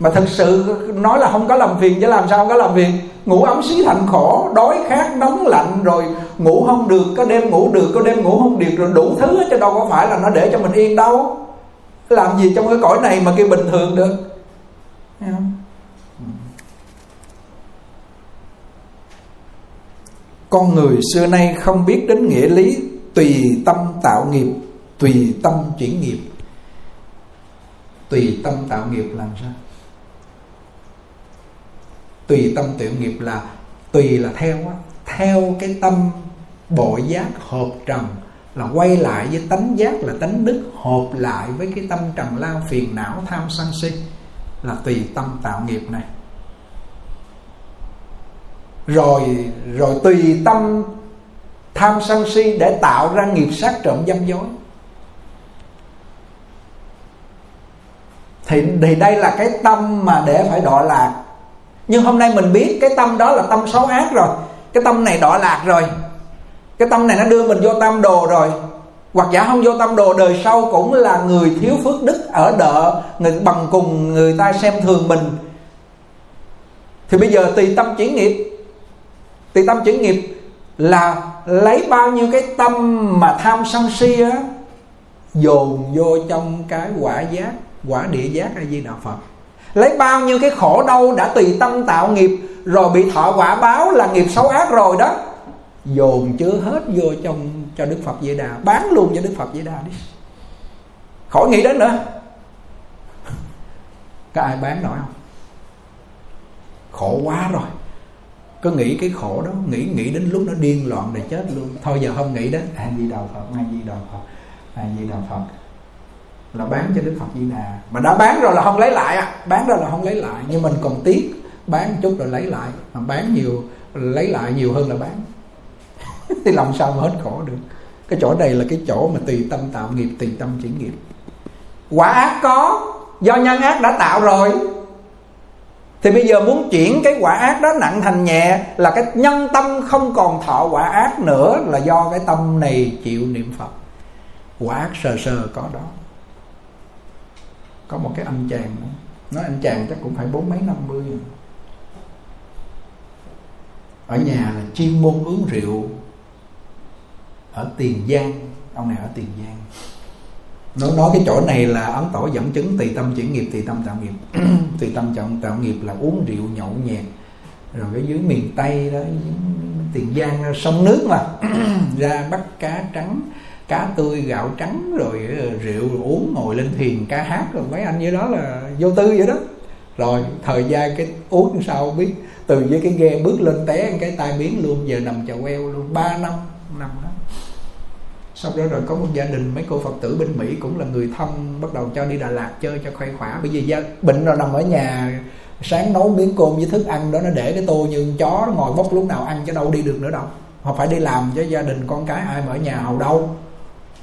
Mà thật sự nói là không có làm phiền chứ làm sao không có làm phiền? Ngủ ấm xí thành khổ, đói khát, nóng lạnh, rồi ngủ không được, có đêm ngủ được, có đêm ngủ không được, rồi đủ thứ chứ đâu có phải là nó để cho mình yên đâu. Làm gì trong cái cõi này mà kêu bình thường được? Không? con người xưa nay không biết đến nghĩa lý tùy tâm tạo nghiệp, tùy tâm chuyển nghiệp. Tùy tâm tạo nghiệp làm sao? Tùy tâm tiểu nghiệp là tùy là theo á. Theo cái tâm bộ giác hợp trần là quay lại với tánh giác là tánh đức hợp lại với cái tâm trần lao phiền não tham sân si là tùy tâm tạo nghiệp này. Rồi rồi tùy tâm tham sân si để tạo ra nghiệp sát trộm dâm dối. Thì, thì đây là cái tâm mà để phải đọa lạc nhưng hôm nay mình biết cái tâm đó là tâm xấu ác rồi. Cái tâm này đọa lạc rồi. Cái tâm này nó đưa mình vô tâm đồ rồi. Hoặc giả không vô tâm đồ, đời sau cũng là người thiếu phước đức ở đợ, người bằng cùng, người ta xem thường mình. Thì bây giờ tùy tâm chuyển nghiệp. Tùy tâm chuyển nghiệp là lấy bao nhiêu cái tâm mà tham sân si á, dồn vô trong cái quả giác, quả địa giác hay di đạo phật lấy bao nhiêu cái khổ đau đã tùy tâm tạo nghiệp, rồi bị thọ quả báo là nghiệp xấu ác rồi đó. Dồn chứa hết vô trong cho đức phật di đà, bán luôn cho đức phật di đà đi. Khỏi nghĩ đến nữa. Có ai bán nổi không? Khổ quá rồi. Cứ nghĩ cái khổ đó, nghĩ nghĩ đến lúc nó điên loạn để chết luôn. Thôi giờ không nghĩ đến. A di đà phật, a di đà phật, a di đà phật là bán cho đức phật di đà. Mà đã bán rồi là không lấy lại à bán rồi là không lấy lại. Nhưng mình còn tiếc bán chút rồi lấy lại. Mà bán nhiều, lấy lại nhiều hơn là bán. Thì làm sao mà hết khổ được? Cái chỗ này là cái chỗ mà tùy tâm tạo nghiệp, tùy tâm chuyển nghiệp. Quả ác có, do nhân ác đã tạo rồi. Thì bây giờ muốn chuyển cái quả ác đó nặng thành nhẹ là cái nhân tâm không còn thọ quả ác nữa là do cái tâm này chịu niệm phật. Quả ác sờ sờ có đó có một cái anh chàng nói anh chàng chắc cũng phải bốn mấy năm mươi ở nhà là chuyên môn uống rượu ở tiền giang. Ông này ở tiền giang. Nó nói cái chỗ này là ấn tổ dẫn chứng, tùy tâm chuyển nghiệp, tùy tâm tạo nghiệp. Tùy tâm trọng tạo nghiệp là uống rượu nhậu nhẹt. Rồi cái dưới miền tây đó, tiền giang, sông nước mà. Ra bắt cá trắng cá tươi gạo trắng rồi ờ, rượu rồi uống ngồi lên thuyền ca hát rồi mấy anh như đó là vô tư vậy đó. Rồi thời gian cái uống sao biết. Từ với cái ghe bước lên té cái tai biến luôn giờ nằm chà queo luôn ba năm nằm đó. Sau đó rồi có một gia đình mấy cô phật tử bên mỹ cũng là người thân bắt đầu cho đi đà lạt chơi cho khoai khỏa. Bởi vì gia, bệnh rồi nằm ở nhà sáng nấu miếng cơm với thức ăn đó nó để cái tô như chó nó ngồi bốc lúc nào ăn chứ đâu đi được nữa đâu. Họ phải đi làm cho gia đình con cái ai mà ở nhà hầu đâu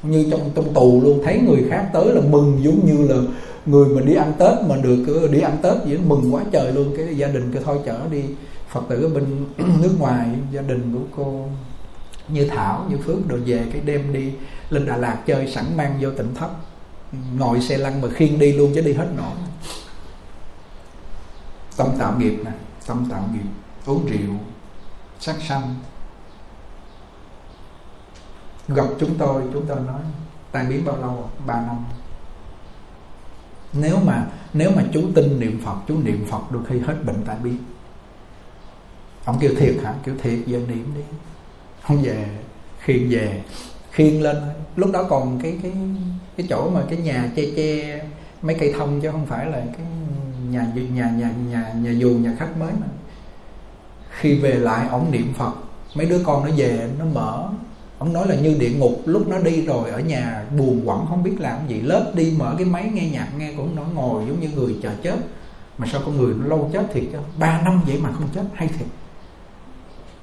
như trong trong tù luôn, thấy người khác tới là mừng giống như là người mình đi ăn tết mà được ờ, đi ăn tết vậy mừng quá trời luôn. Cái gia đình cứ thôi chở đi. Phật tử ở bên nước ngoài, gia đình của cô như thảo, như phước đồ về cái đêm đi lên đà lạt chơi sẵn mang vô tỉnh thất. Ngồi xe lăn mà khiêng đi luôn chứ đi hết nổi. Tâm tạo nghiệp nè, tâm tạo nghiệp, uống rượu, sát sanh gặp chúng tôi chúng tôi nói, tan biến bao lâu ba năm. Nếu mà nếu mà chú tin niệm phật, chú niệm phật đôi khi hết bệnh tan biến. Ông kêu thiệt hả? Kêu thiệt giờ niệm đi. Không về, khiêng về, khiêng lên. Lúc đó còn cái cái cái chỗ mà cái nhà che che mấy cây thông chứ không phải là cái nhà nhà nhà nhà nhà dù nhà khách mới mà. Khi về lại ổng niệm phật. Mấy đứa con nó về, nó mở ông nói là như địa ngục, lúc nó đi rồi ở nhà buồn quẩn, không biết làm gì. Lớp đi mở cái máy nghe nhạc nghe cũng nó ngồi, giống như người chờ chết. Mà sao con người nó lâu chết thiệt chứ? Ba năm vậy mà không chết, hay thiệt.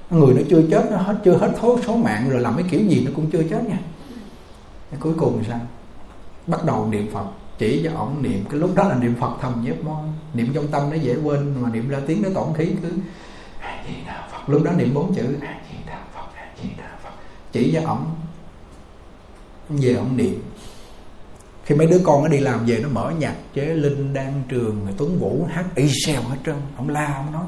Người nó chưa chết, nó hết, chưa hết thối số mạng rồi làm cái kiểu gì nó cũng chưa chết nha. Cái cuối cùng sao? Bắt đầu niệm phật. Chỉ cho ổng niệm, cái lúc đó là niệm phật thầm nhếp mon niệm trong tâm nó dễ quên, mà niệm ra tiếng nó tổn khí cứ phật. Lúc đó niệm bốn chữ chỉ cho ổng, về ổng niệm. Khi mấy đứa con nó đi làm về, nó mở nhạc chế linh đang trường tuấn vũ hát y xèo hết trơn. Ông la, ông nói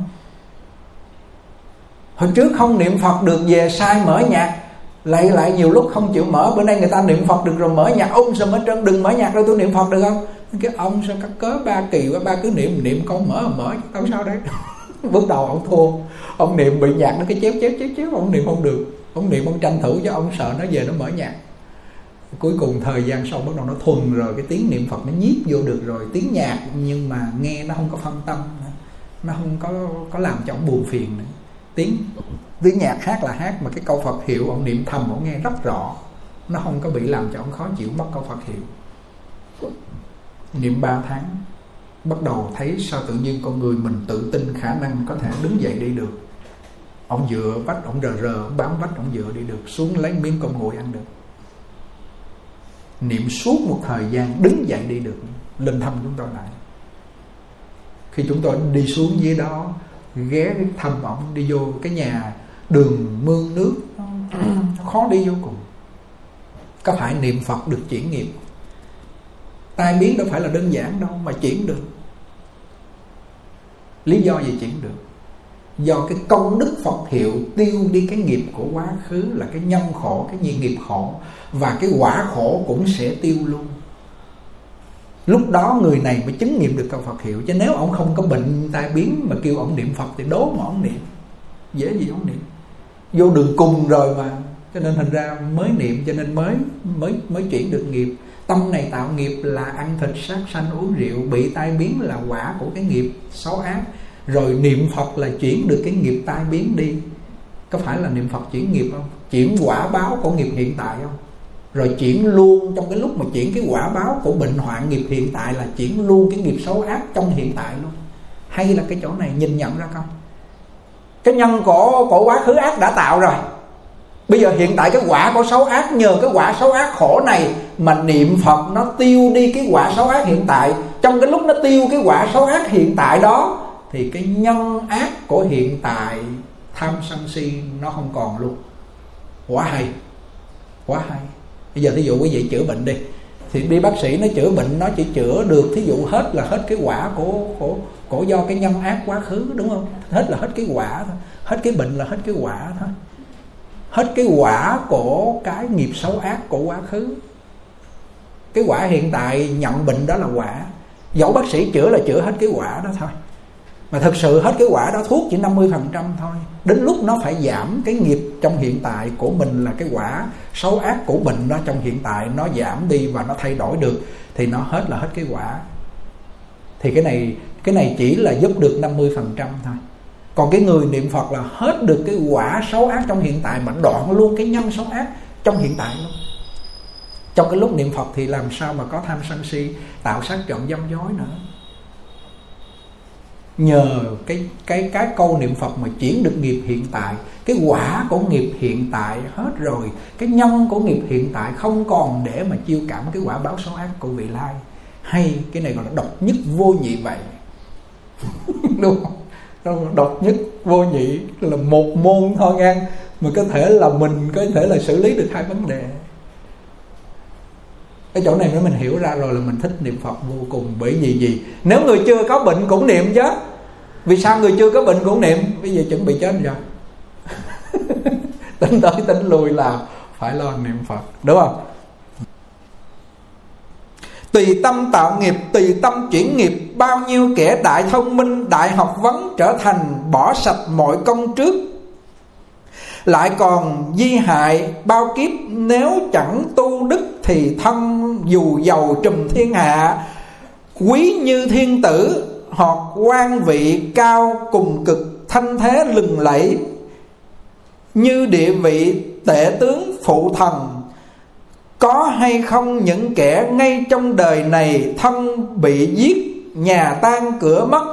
hồi trước không niệm phật được về, sai mở nhạc. Lại lại nhiều lúc không chịu mở, bữa nay người ta niệm phật được rồi mở nhạc, ông sao hết trơn? Đừng mở nhạc đâu, tôi niệm phật được không? Cái ông sao cắt cớ ba kỳ quá, ba cứ niệm niệm con mở mở đâu sao đấy? Bước đầu ông thua, ông niệm bị nhạc nó cái chéo chéo chéo chéo, ông niệm không được ông niệm ông tranh thủ cho ông sợ nó về nó mở nhạc. Cuối cùng thời gian sau bắt đầu nó thuần rồi, cái tiếng niệm phật nó nhiếp vô được rồi, tiếng nhạc nhưng mà nghe nó không có phân tâm, nó không có có làm cho ông buồn phiền nữa. Tiếng tiếng nhạc hát là hát, mà cái câu phật hiệu ông niệm thầm ông nghe rất rõ. Nó không có bị làm cho ông khó chịu mất câu phật hiệu. Niệm 3 tháng, bắt đầu thấy sao tự nhiên con người mình tự tin khả năng có thể đứng dậy đi được ông dựa vách ông rờ rờ, ông bám vách ông dựa đi được xuống lấy miếng cơm nguội ăn được. Niệm suốt một thời gian đứng dậy đi được, lên thăm chúng tôi lại. Khi chúng tôi đi xuống dưới đó, ghé thăm ông, đi vô cái nhà đường mương nước, nó khó đi vô cùng. Có phải niệm phật được chuyển nghiệp? Tai biến đâu phải là đơn giản đâu mà chuyển được. Lý do gì chuyển được? Do cái công đức Phật hiệu tiêu đi cái nghiệp của quá khứ là cái nhân khổ, cái gì nghiệp khổ, và cái quả khổ cũng sẽ tiêu luôn. Lúc đó người này mới chứng nghiệm được câu Phật hiệu. Chứ nếu ông không có bệnh tai biến mà kêu ông niệm Phật thì đố mà ông niệm. Dễ gì ông niệm. Vô đường cùng rồi mà. Cho nên thành ra mới niệm, cho nên mới mới mới chuyển được nghiệp. Tâm này tạo nghiệp là ăn thịt, sát sanh, uống rượu, bị tai biến là quả của cái nghiệp xấu ác rồi niệm phật là chuyển được cái nghiệp tai biến đi. Có phải là niệm phật chuyển nghiệp không? Chuyển quả báo của nghiệp hiện tại không? Rồi chuyển luôn, trong cái lúc mà chuyển cái quả báo của bệnh hoạn nghiệp hiện tại là chuyển luôn cái nghiệp xấu ác trong hiện tại luôn. Hay là cái chỗ này nhìn nhận ra không? Cái nhân của của quá khứ ác đã tạo rồi. Bây giờ hiện tại cái quả của xấu ác, nhờ cái quả xấu ác khổ này mà niệm phật nó tiêu đi cái quả xấu ác hiện tại. Trong cái lúc nó tiêu cái quả xấu ác hiện tại đó thì cái nhân ác của hiện tại tham sân si nó không còn luôn. Quá hay quá hay. Bây giờ thí dụ quý vị chữa bệnh đi, thì đi bác sĩ nó chữa bệnh nó chỉ chữa được thí dụ hết là hết cái quả của của của do cái nhân ác quá khứ, đúng không? Hết là hết cái quả thôi, hết cái bệnh là hết cái quả thôi. Hết cái quả của cái nghiệp xấu ác của quá khứ. Cái quả hiện tại nhận bệnh đó là quả. Dẫu bác sĩ chữa là chữa hết cái quả đó thôi mà thực sự hết cái quả đó, thuốc chỉ 50% thôi. Đến lúc nó phải giảm cái nghiệp trong hiện tại của mình là cái quả xấu ác của mình đó, trong hiện tại nó giảm đi và nó thay đổi được, thì nó hết là hết cái quả. Thì cái này cái này chỉ là giúp được 50% thôi. Còn cái người niệm Phật là hết được cái quả xấu ác trong hiện tại mà đoạn luôn cái nhân xấu ác trong hiện tại luôn. Trong cái lúc niệm Phật thì làm sao mà có tham sân si, tạo sát trọng dâm dối nữa? Nhờ cái cái cái câu niệm Phật mà chuyển được nghiệp hiện tại, cái quả của nghiệp hiện tại hết rồi, cái nhân của nghiệp hiện tại không còn để mà chiêu cảm cái quả báo xấu ác của vị lai. Hay, cái này gọi là độc nhất vô nhị vậy. Đúng không? Độc nhất vô nhị, là một môn thôi ngang mà có thể là mình có thể là xử lý được hai vấn đề cái chỗ này mới mình hiểu ra rồi là mình thích niệm phật vô cùng. Bởi vì gì? Nếu người chưa có bệnh cũng niệm chứ. Vì sao người chưa có bệnh cũng niệm? Bây giờ chuẩn bị chết rồi. Tính tới tính lui là phải lo niệm phật. Đúng không? Tùy tâm tạo nghiệp, tùy tâm chuyển nghiệp. Bao nhiêu kẻ đại thông minh, đại học vấn trở thành bỏ sạch mọi công trước lại còn di hại, bao kiếp, nếu chẳng tu đức thì thân dù giàu trùm thiên hạ. Quý như thiên tử, hoặc quan vị cao cùng cực, thanh thế lừng lẫy. Như địa vị tể tướng phụ thần, có hay không những kẻ ngay trong đời này thân bị giết, nhà tan cửa mất.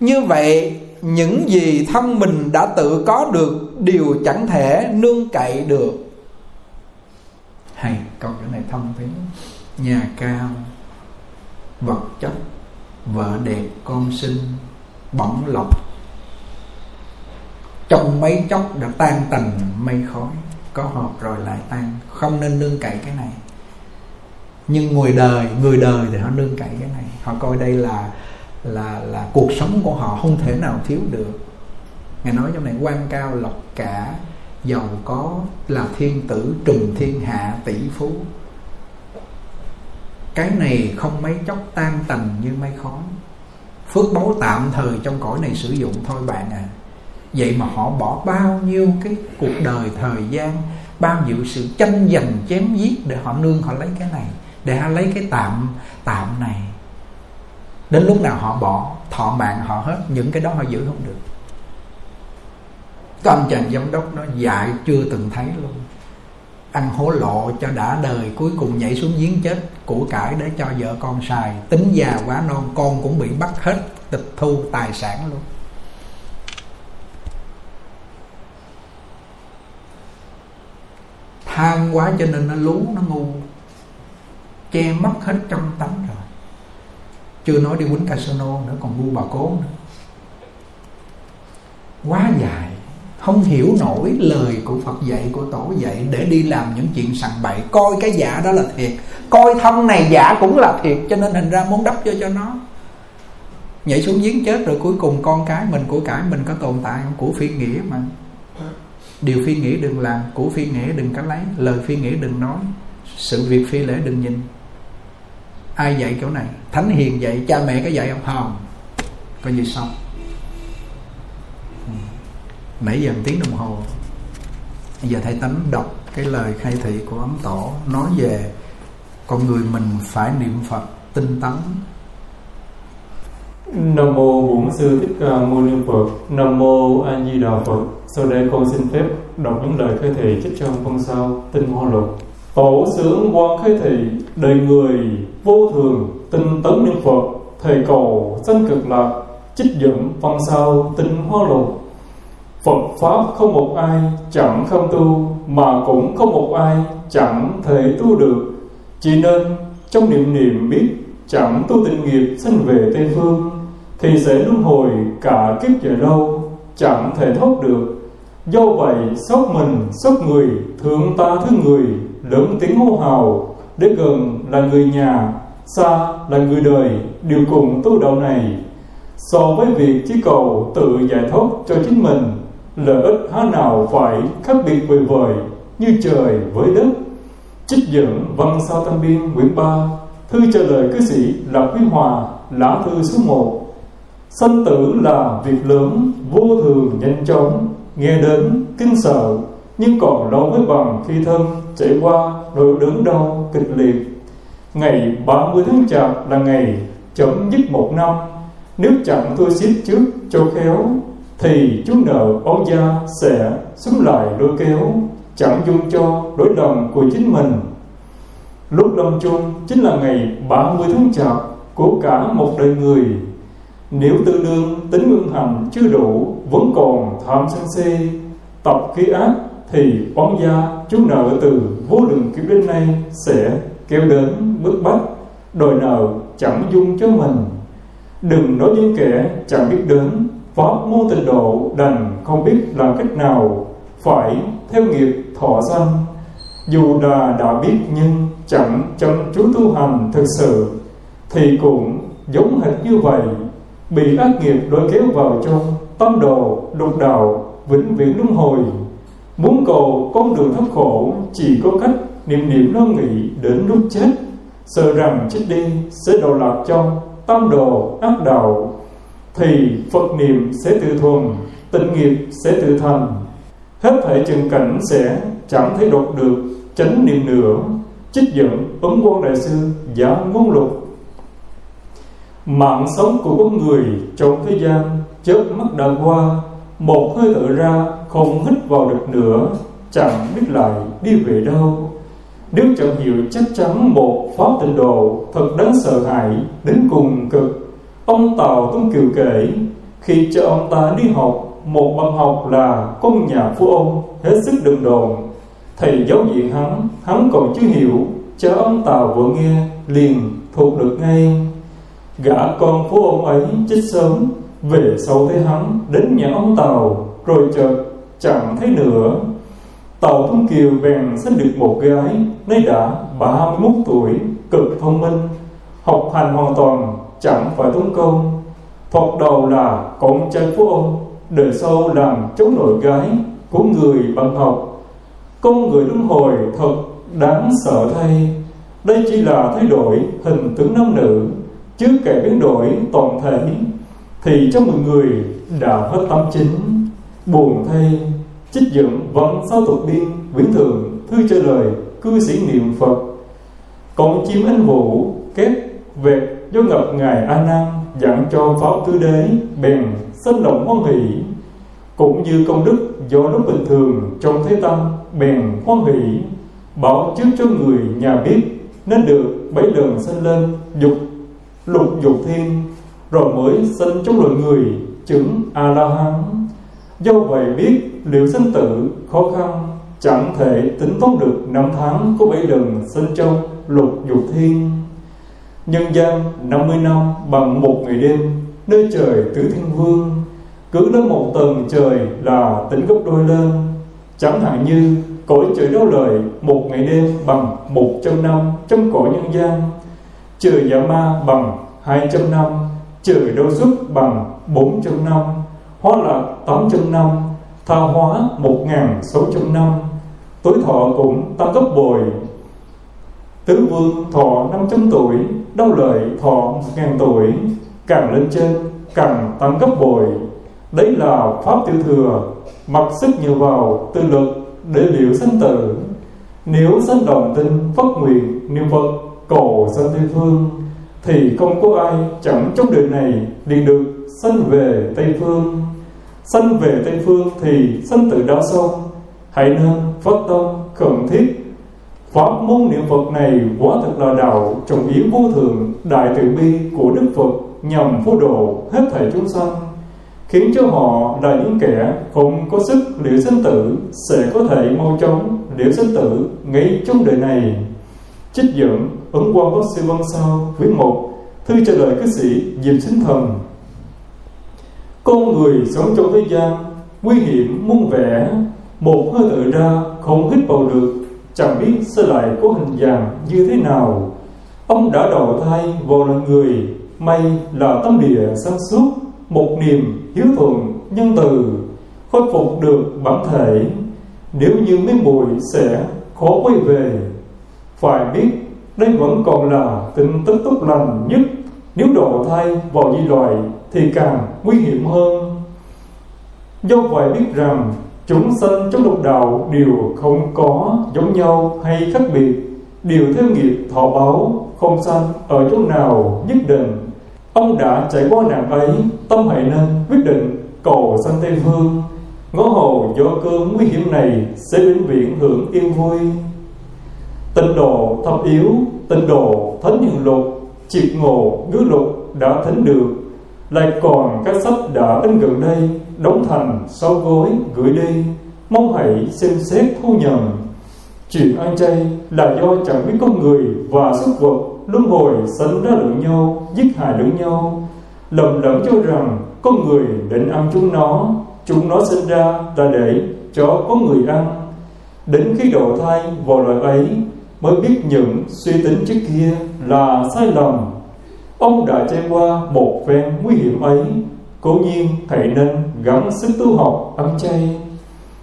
Như vậy những gì thân mình đã tự có được, đều chẳng thể nương cậy được. Hay, câu chữ này thông tiếng nhà cao, vật chất, vợ đẹp, con sinh bỗng lộc trong mấy chốc đã tan tành mây khói, có hợp rồi lại tan. Không nên nương cậy cái này. Nhưng người đời người đời thì họ nương cậy cái này. Họ coi đây là là là cuộc sống của họ không thể nào thiếu được. Ngài nói trong này, quan cao lộc cả, giàu có là thiên tử trùng thiên hạ, tỷ phú. Cái này không mấy chốc tan tành như mây khói. Phước báu tạm thời trong cõi này sử dụng thôi bạn à. Vậy mà họ bỏ bao nhiêu cái cuộc đời thời gian, bao nhiêu sự tranh giành, chém giết để họ nương họ lấy cái này, để họ lấy cái tạm tạm này đến lúc nào họ bỏ, thọ mạng họ hết, những cái đó họ giữ không được. Có ông chàng giám đốc nó dạy chưa từng thấy luôn. Ăn hối lộ cho đã đời, cuối cùng nhảy xuống giếng chết, của cải để cho vợ con xài tính già quá non, con cũng bị bắt hết, tịch thu tài sản luôn. Tham quá cho nên nó lú, nó ngu. Che mất hết trong tánh rồi chưa nói đi quýnh casino nữa, còn mua bà cố nữa. Quá dài. Không hiểu nổi lời của Phật dạy, của tổ dạy để đi làm những chuyện sằng bậy. Coi cái giả đó là thiệt. Coi thân này giả cũng là thiệt, cho nên hình ra muốn đắp cho cho nó. Nhảy xuống giếng chết rồi cuối cùng con cái mình, của cải mình có tồn tại không? Của phi nghĩa mà. Điều phi nghĩa đừng làm, của phi nghĩa đừng có lấy, lời phi nghĩa đừng nói, sự việc phi lễ đừng nhìn ai dạy kiểu này? Thánh hiền dạy, cha mẹ có dạy không? Không. Coi như xong ừ. nãy giờ một tiếng đồng hồ. Bây giờ thầy tánh đọc cái lời khai thị của ấm tổ, nói về con người mình phải niệm phật tinh tấn. Nam mô Bổn sư Thích Ca Mâu Ni Phật. Nam mô A Di Đà Phật. Sau đây con xin phép đọc những lời khai thị trích trong phong sao Tinh Hoa Lục. Tổ sướng quan khai thị đời người vô thường, tinh tấn niệm Phật, thầy cầu sanh cực lạc, chích dẫn văn sao Tinh Hoa Lục. Phật pháp không một ai chẳng không tu, mà cũng không một ai chẳng thể tu được. Chỉ nên trong niệm niệm biết, chẳng tu tình nghiệp sanh về Tây Phương, thì sẽ luân hồi cả kiếp dài lâu, chẳng thể thoát được do vậy sốc mình sốc người, thương ta thương người, lớn tiếng hô hào đến gần là người nhà, xa là người đời. Đều cùng tu đạo này, so với việc chỉ cầu tự giải thoát cho chính mình, lợi ích há nào phải khác biệt vời vời như trời với đất. Trích dẫn văn sao tam biên quyển 3 thư trả lời cư sĩ lạc quý hòa, lá thư số 1 Sanh tử là việc lớn, Vô thường nhanh chóng, Nghe đến kinh sợ. Nhưng còn đâu mới bằng khi thân, Trải qua nỗi đớn đau, kịch liệt, Ngày 30 tháng Chạp là ngày chấm dứt một năm. Nếu chẳng tôi xếp trước cho khéo, Thì chú nợ áo gia sẽ xúm lại lôi kéo, Chẳng dung cho đối lòng của chính mình. Lúc lâm chung chính là ngày 30 tháng Chạp Của cả một đời người. Nếu tự đương tính ngưng hành chưa đủ, Vẫn còn tham sân si, Tập khí ác thì oán gia chú nợ từ vô lượng kiếp đến nay Sẽ kéo đến bước bách Đòi nợ chẳng dung cho mình. Đừng nói với kẻ chẳng biết đến. Pháp môn tịnh độ đành không biết làm cách nào phải theo nghiệp thọ sanh. Dù là đã biết nhưng chẳng chăm chú tu hành thực sự, thì cũng giống hệt như vậy. Bị ác nghiệp lôi kéo vào trong tâm đồ lục đạo vĩnh viễn luân hồi muốn cầu con đường thoát khổ, chỉ có cách niệm niệm lo nghĩ đến lúc chết. Sợ rằng chết đi sẽ đầu lạc trong tâm đồ ác đạo. Thì phật niệm sẽ tự thuần, tịnh nghiệp sẽ tự thành. Hết thể trường cảnh sẽ chẳng thấy đột được, chánh niệm nữa. Trích dẫn ấn quan đại sư giả ngôn lục mạng sống của con người trong thế gian chớp mắt đã qua, một hơi thở ra không hít vào được nữa, chẳng biết lại đi về đâu. Nếu chẳng hiểu chắc chắn một pháp tịnh độ thật đáng sợ hãi đến cùng cực. Ông tào tuấn kiều kể, khi cho ông ta đi học, một bằng học là con nhà phú ông hết sức đừng đồn thầy giáo diện hắn hắn còn chưa hiểu cho ông tào vừa nghe liền thuộc được ngay. Gã con phú ông ấy chết sớm, về sau thấy hắn đến nhà ông tàu rồi chợt chẳng thấy nữa. Tàu thông kiều bèn sinh được một gái, nay đã 31 tuổi, cực thông minh. Học hành hoàn toàn, chẳng phải tốn công. Thoạt đầu là con trai phú ông, đời sau làm chống nội gái của người bạn học. Con người luân hồi thật đáng sợ thay. Đây chỉ là thay đổi hình tướng nam nữ, chứ kể biến đổi toàn thể. Thì trong một người đã hết tâm chính buồn thay trích dẫn vẫn sao tục biên viễn thường, thư cho lời, cư sĩ niệm phật. Còn chim anh vũ kết vẹt do ngập ngài a nan, dặn cho pháo tư đế, bèn sinh động hoan hỷ. Cũng như công đức do lúc bình thường trong thế tâm, bèn hoan hỷ, bảo trước cho người nhà biết, nên được bảy lần sinh lên, dục, lục dục thiên, rồi mới sinh trong loài người, chứng a la hán do vậy biết liệu sinh tử khó khăn, chẳng thể tính toán được năm tháng của bảy lần sinh trong lục dục thiên. Nhân gian 50 năm bằng một ngày đêm, nơi trời tứ thiên vương, cứ lên một tầng trời là tính gấp đôi lên. Chẳng hạn như, cõi trời đau lời một ngày đêm bằng một trăm năm trong cõi nhân gian. Trời giả ma bằng hai trăm năm, trời đau xuất bằng bốn trăm năm hóa lạc tám trăm năm, tha hóa một sáu trăm năm tuổi thọ cũng tăng gấp bội tứ vương thọ năm trăm tuổi, đau lợi thọ một ngàn tuổi, càng lên trên càng tăng gấp bội đấy là pháp tiểu thừa, mặc sức nhiều vào tư lực để liệu sanh tử. Nếu sanh đồng tin phát nguyện niệm phật cầu sanh tây phương, thì không có ai chẳng trong đời này đi được sanh về tây phương. Sanh về tây phương thì sanh tử đã xong hãy nên phát tâm, khẩn thiết. Pháp môn niệm phật này quá thật là đạo, trọng yếu vô thường, đại từ bi của đức phật nhằm phổ độ hết thảy chúng sanh, khiến cho họ là những kẻ không có sức liệu sinh tử sẽ có thể mau chóng liệu sinh tử ngay trong đời này. Trích dẫn ứng quan bác sư văn sao quyển một, thư trả lời cư sĩ diệp sinh thần con người sống trong thế gian, nguy hiểm muôn vẻ, một hơi thở ra không hít vào được, chẳng biết sẽ lại có hình dạng như thế nào. Ông đã đầu thai vào là người, may là tâm địa sáng suốt, một niềm hiếu thuận nhân từ, khôi phục được bản thể. Nếu như mấy mùi sẽ khó quay về, phải biết đây vẫn còn là tình tức tốt lành nhất nếu đổ thai vào di loài thì càng nguy hiểm hơn. Do vậy biết rằng chúng sanh trong lục đạo đều không có giống nhau hay khác biệt. Đều theo nghiệp thọ báo không sanh ở chỗ nào nhất định. Ông đã trải qua nạn ấy, tâm hãy nên quyết định cầu sanh tây phương. Ngõ hồ do cơn nguy hiểm này sẽ vĩnh viễn hưởng yên vui. Tịnh độ thâm yếu, tịnh độ thánh hiền lục triệt ngộ ngữ lục đã thỉnh được, lại còn các sách đã in gần đây, đóng thành sau gối gửi đi. Mong hãy xem xét thu nhận. Chuyện ăn chay là do chẳng biết con người và súc vật luân hồi sánh ra lẫn nhau, giết hại lẫn nhau. Lầm lẫn cho rằng con người định ăn chúng nó chúng nó sinh ra là để cho có người ăn. Đến khi độ thai vào loại ấy mới biết những suy tính trước kia là sai lầm. Ông đã trải qua một phen nguy hiểm ấy, cố nhiên thầy nên gắng sức tu học, ăn chay,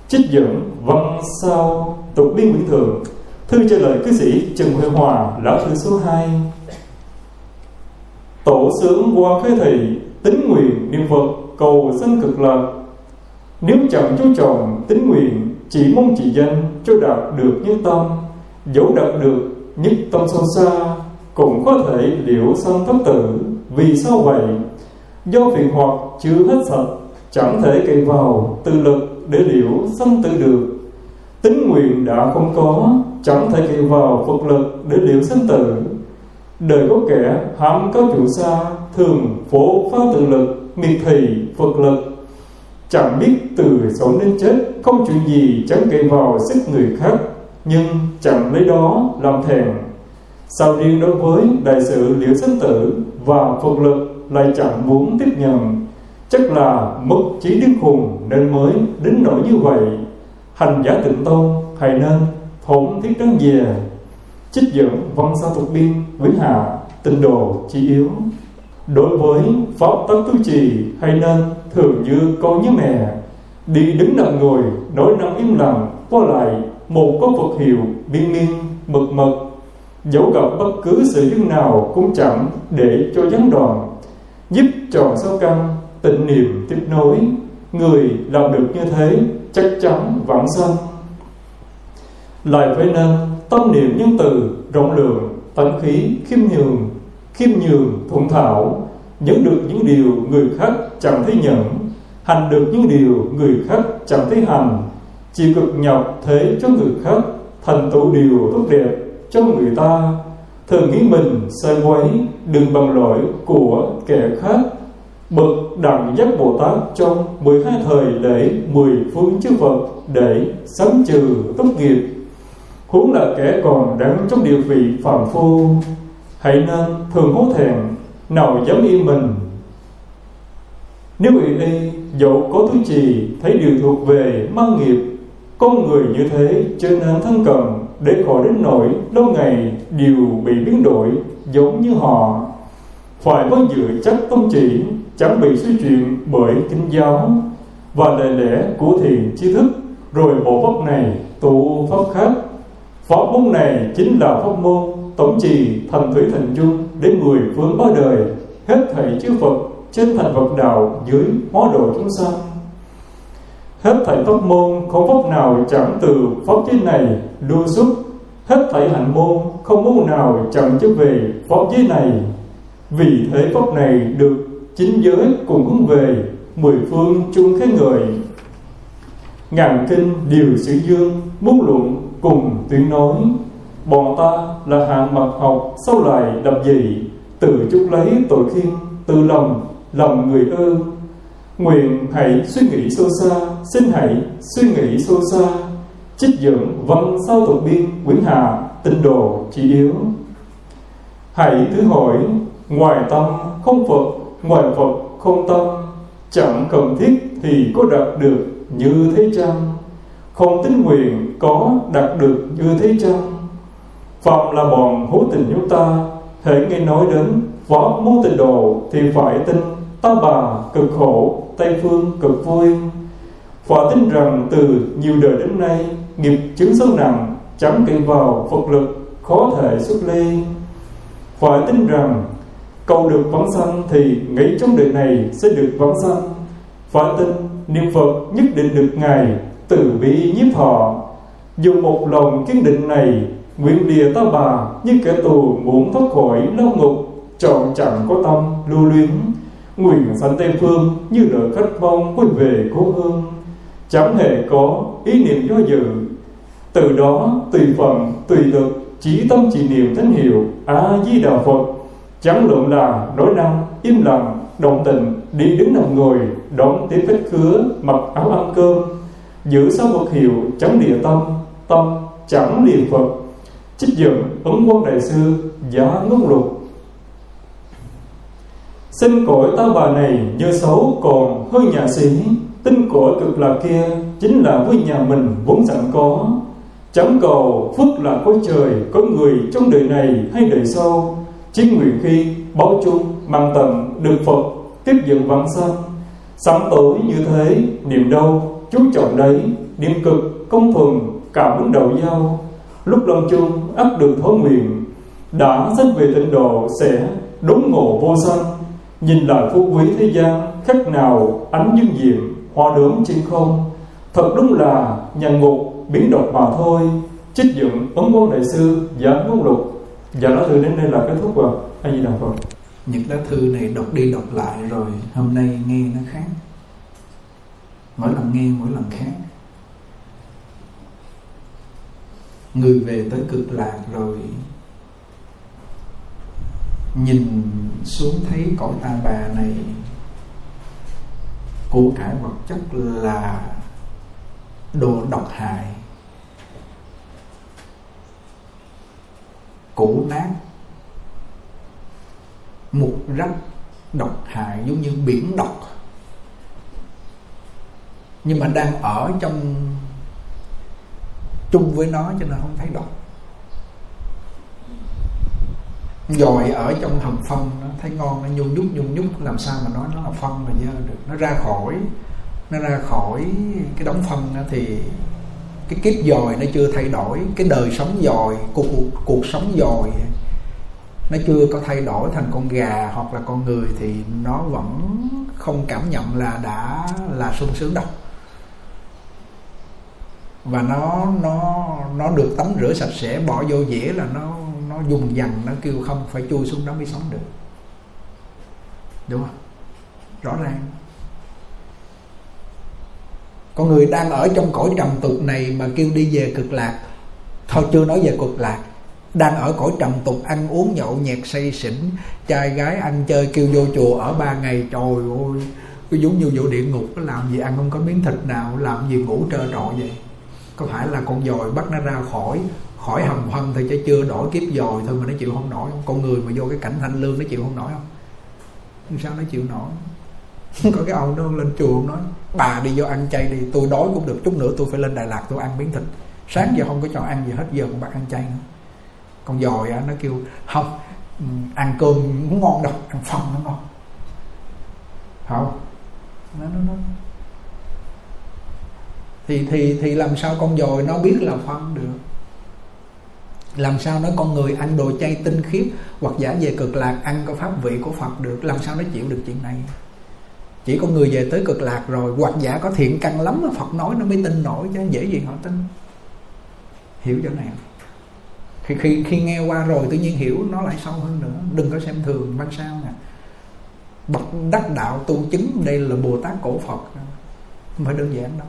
trích dẫn văn sao tục biên nguyễn thường. Thư trả lời cư sĩ trần huệ hòa, lão thư số 2 tổ sướng qua khế thị, tính nguyện niệm phật, cầu sanh cực lạc. Nếu chẳng chú trọng tính nguyện, chỉ mong chỉ danh cho đạt được nhất tâm, dẫu đạt được nhất tâm sâu xa cũng có thể liễu sanh thất tử. Vì sao vậy? Do phiền hoặc chưa hết sạch, chẳng thể cậy vào tự lực để liễu sanh tự được. Tính nguyện đã không có, chẳng thể cậy vào phật lực để liễu sanh tử. Đời có kẻ ham có chủ xa thường phổ phá tự lực, miệt thị phật lực. Chẳng biết từ sống đến chết không chuyện gì chẳng cậy vào sức người khác, nhưng chẳng lấy đó làm thèm sao riêng đối với đại sự liễu sinh tử và phật lực lại chẳng muốn tiếp nhận, chắc là mất trí điên khùng nên mới đến nỗi như vậy. Hành giả tịnh tôn hãy nên thổn thiết đơn về trích dẫn văn sa thuộc biên vĩnh hạ tinh đồ chi yếu. Đối với pháp tấn tu trì hay nên thường như con như mẹ, đi đứng nằm ngồi, nói năng im lặng, qua lại một có Phật hiệu biên miên mực mật dẫu gặp bất cứ sự duyên nào cũng chẳng để cho gián đoạn, giúp tròn sáu căn tịnh niệm tiếp nối. Người làm được như thế chắc chắn vãng sanh. Lại phải nên, tâm niệm nhân từ, rộng lượng, tánh khí, khiêm nhường khiêm nhường thuận thảo nhận được những điều người khác chẳng thấy nhận hành được những điều người khác chẳng thấy hành. Chịu cực nhọc thế cho người khác thành tựu điều tốt đẹp cho người ta. Thường nghĩ mình sai quấy, đừng bằng lỗi của kẻ khác. Bậc đẳng giác bồ tát trong 12 thời lễ, mười phương chư phật để sớm trừ tốt nghiệp. Huống là kẻ còn đang trong địa vị phàm phu, hãy nên thường hố thẹn, nào dám yên mình. Nếu ủy y dẫu có thứ gì thấy điều thuộc về mang nghiệp, con người như thế cho nên thân cần để khỏi đến nỗi lâu ngày đều bị biến đổi giống như họ. Phải có dự chắc tâm chỉ chẳng bị suy chuyển bởi kinh giáo và lời lẽ của thiền tri thức. Rồi bộ pháp này tụ pháp khác. Pháp môn này chính là pháp môn tổng trì thành thủy thành dung đến người phương ba đời, hết thảy chư phật trên thành Phật đạo dưới hóa độ chúng sanh hết thảy pháp môn không pháp nào chẳng từ pháp giới này lưu xuất, hết thảy hạnh môn không môn nào chẳng trở về pháp giới này. Vì thế pháp này được chính giới cùng hướng về mười phương chung khế người ngàn kinh điều sự dương muốn luận cùng tuyên nói, bọn ta là hạng mật học sau lại đập gì từ chúc lấy tội khiên, từ lòng lòng người ơn nguyện hãy suy nghĩ sâu xa, xin hãy suy nghĩ sâu xa. Trích dẫn văn sao tục biên quyển hà tinh đồ chỉ yếu. Hãy thứ hỏi, ngoài tâm không phật, ngoài phật không tâm, chẳng cần thiết thì có đạt được như thế chăng? Không tính nguyện có đạt được như thế chăng? Phạm là bọn hữu tình chúng ta, hãy nghe nói đến võ môn tình đồ thì phải tin ta bà cực khổ, tây phương cực vui. Và tin rằng từ nhiều đời đến nay, nghiệp chứng sâu nặng chẳng kiện vào phật lực khó thể xuất ly. Phải tin rằng, cầu được vãng sanh thì nghĩ trong đời này sẽ được vãng sanh phải tin, niệm phật nhất định được ngài từ bi nhiếp họ. dùng một lòng kiên định này, nguyện lìa ta bà như kẻ tù muốn thoát khỏi lao ngục, chọn chẳng có tâm lưu luyến nguyện sanh tây phương như đợi khách mong quay về cố hương. Chẳng hề có ý niệm do dự. Từ đó, tùy phần tùy lực, chỉ tâm chỉ niệm thánh hiệu a di đà phật. Chẳng lượng là nói năng, im lặng đồng tình, đi đứng nằm ngồi, đón tiếp khách khứa, mặc áo ăn cơm. Giữ sao vật hiệu chẳng địa tâm tâm chẳng liền phật. Trích dựng ứng quân đại sư Giả ngôn lục. Xin cõi ta bà này như xấu còn hơn nhà sĩ. Tinh cõi cực lạc kia chính là với nhà mình vốn sẵn có. Chẳng cầu phước là có trời, có người trong đời này hay đời sau. Chí nguyện khi báo chung mang tầm được phật tiếp dựng vãng sanh sáng tối như thế, niềm đau, chú trọng đấy, niệm cực, công phần cảm ứng đầu nhau lúc lâm chung ắt được thói nguyện, đã sanh về tịnh độ sẽ đốn ngộ vô sanh nhìn lại phú quý thế gian khác nào ánh dương diệm, hoa đốm trên không. Thật đúng là nhà ngục, biến động mà thôi. Trích dựng ấn quan đại sư giảng ngôn lục. Và lá thư đến đây là kết thúc rồi. Anh gì nào phật. Những lá thư này đọc đi đọc lại rồi, hôm nay nghe nó khác. Mỗi lần nghe, mỗi lần khác. Người về tới cực lạc rồi nhìn xuống thấy cõi ta bà này, của cải vật chất là đồ độc hại, cũ nát, mục rách, độc hại giống như biển độc. Nhưng mà đang ở trong chung với nó cho nên không thấy độc dòi ở trong hầm phân nó thấy ngon nó nhung nhúc nhung nhúc làm sao mà nói nó là phân mà dơ được. Nó ra khỏi nó ra khỏi cái đống phân đó thì cái kiếp dòi nó chưa thay đổi cái đời sống dòi cuộc, cuộc, cuộc sống dòi nó chưa có thay đổi thành con gà hoặc là con người thì nó vẫn không cảm nhận là đã là sung sướng đâu. Và nó nó nó được tắm rửa sạch sẽ bỏ vô dĩa là nó nó dùng dằn nó kêu không phải chui xuống đó mới sống được. Đúng không? Rõ ràng. Con người đang ở trong cõi trầm tục này mà kêu đi về cực lạc. Thôi chưa nói về cực lạc. Đang ở cõi trầm tục ăn uống nhậu nhẹt say xỉn, trai gái ăn chơi kêu vô chùa ở ba ngày. Trời ơi, cứ giống như vô địa ngục, có làm gì ăn không có miếng thịt nào, làm gì ngủ trơ trọi vậy? Có phải là con dòi bắt nó ra khỏi khỏi hầm hầm thì chứ chưa đổi kiếp dòi thôi mà nó chịu không nổi. Không con người mà vô cái cảnh thanh lương nó chịu không nổi không? Sao nó chịu nổi. Có cái ông đó lên chùa nói bà đi vô ăn chay đi tôi đói cũng được chút nữa tôi phải lên đà lạt tôi ăn miếng thịt. Sáng giờ không có cho ăn gì hết giờ còn bắt ăn chay nữa. Con dòi á nó kêu không ăn cơm cũng ngon đâu ăn phân nó ngon. Không. Nó, nó, nó. thì thì thì làm sao con dòi nó biết là phân được? Làm sao nói con người ăn đồ chay tinh khiết hoặc giả về cực lạc ăn có pháp vị của phật được? Làm sao nó chịu được chuyện này? Chỉ có người về tới cực lạc rồi hoặc giả có thiện căn lắm mà phật nói nó mới tin nổi chứ dễ gì họ tin. Hiểu chỗ này khi, khi khi nghe qua rồi tự nhiên hiểu nó lại sâu hơn nữa. Đừng có xem thường văn sao nè. Bậc đắc đạo tu chứng đây là bồ tát cổ phật. Không phải đơn giản đâu.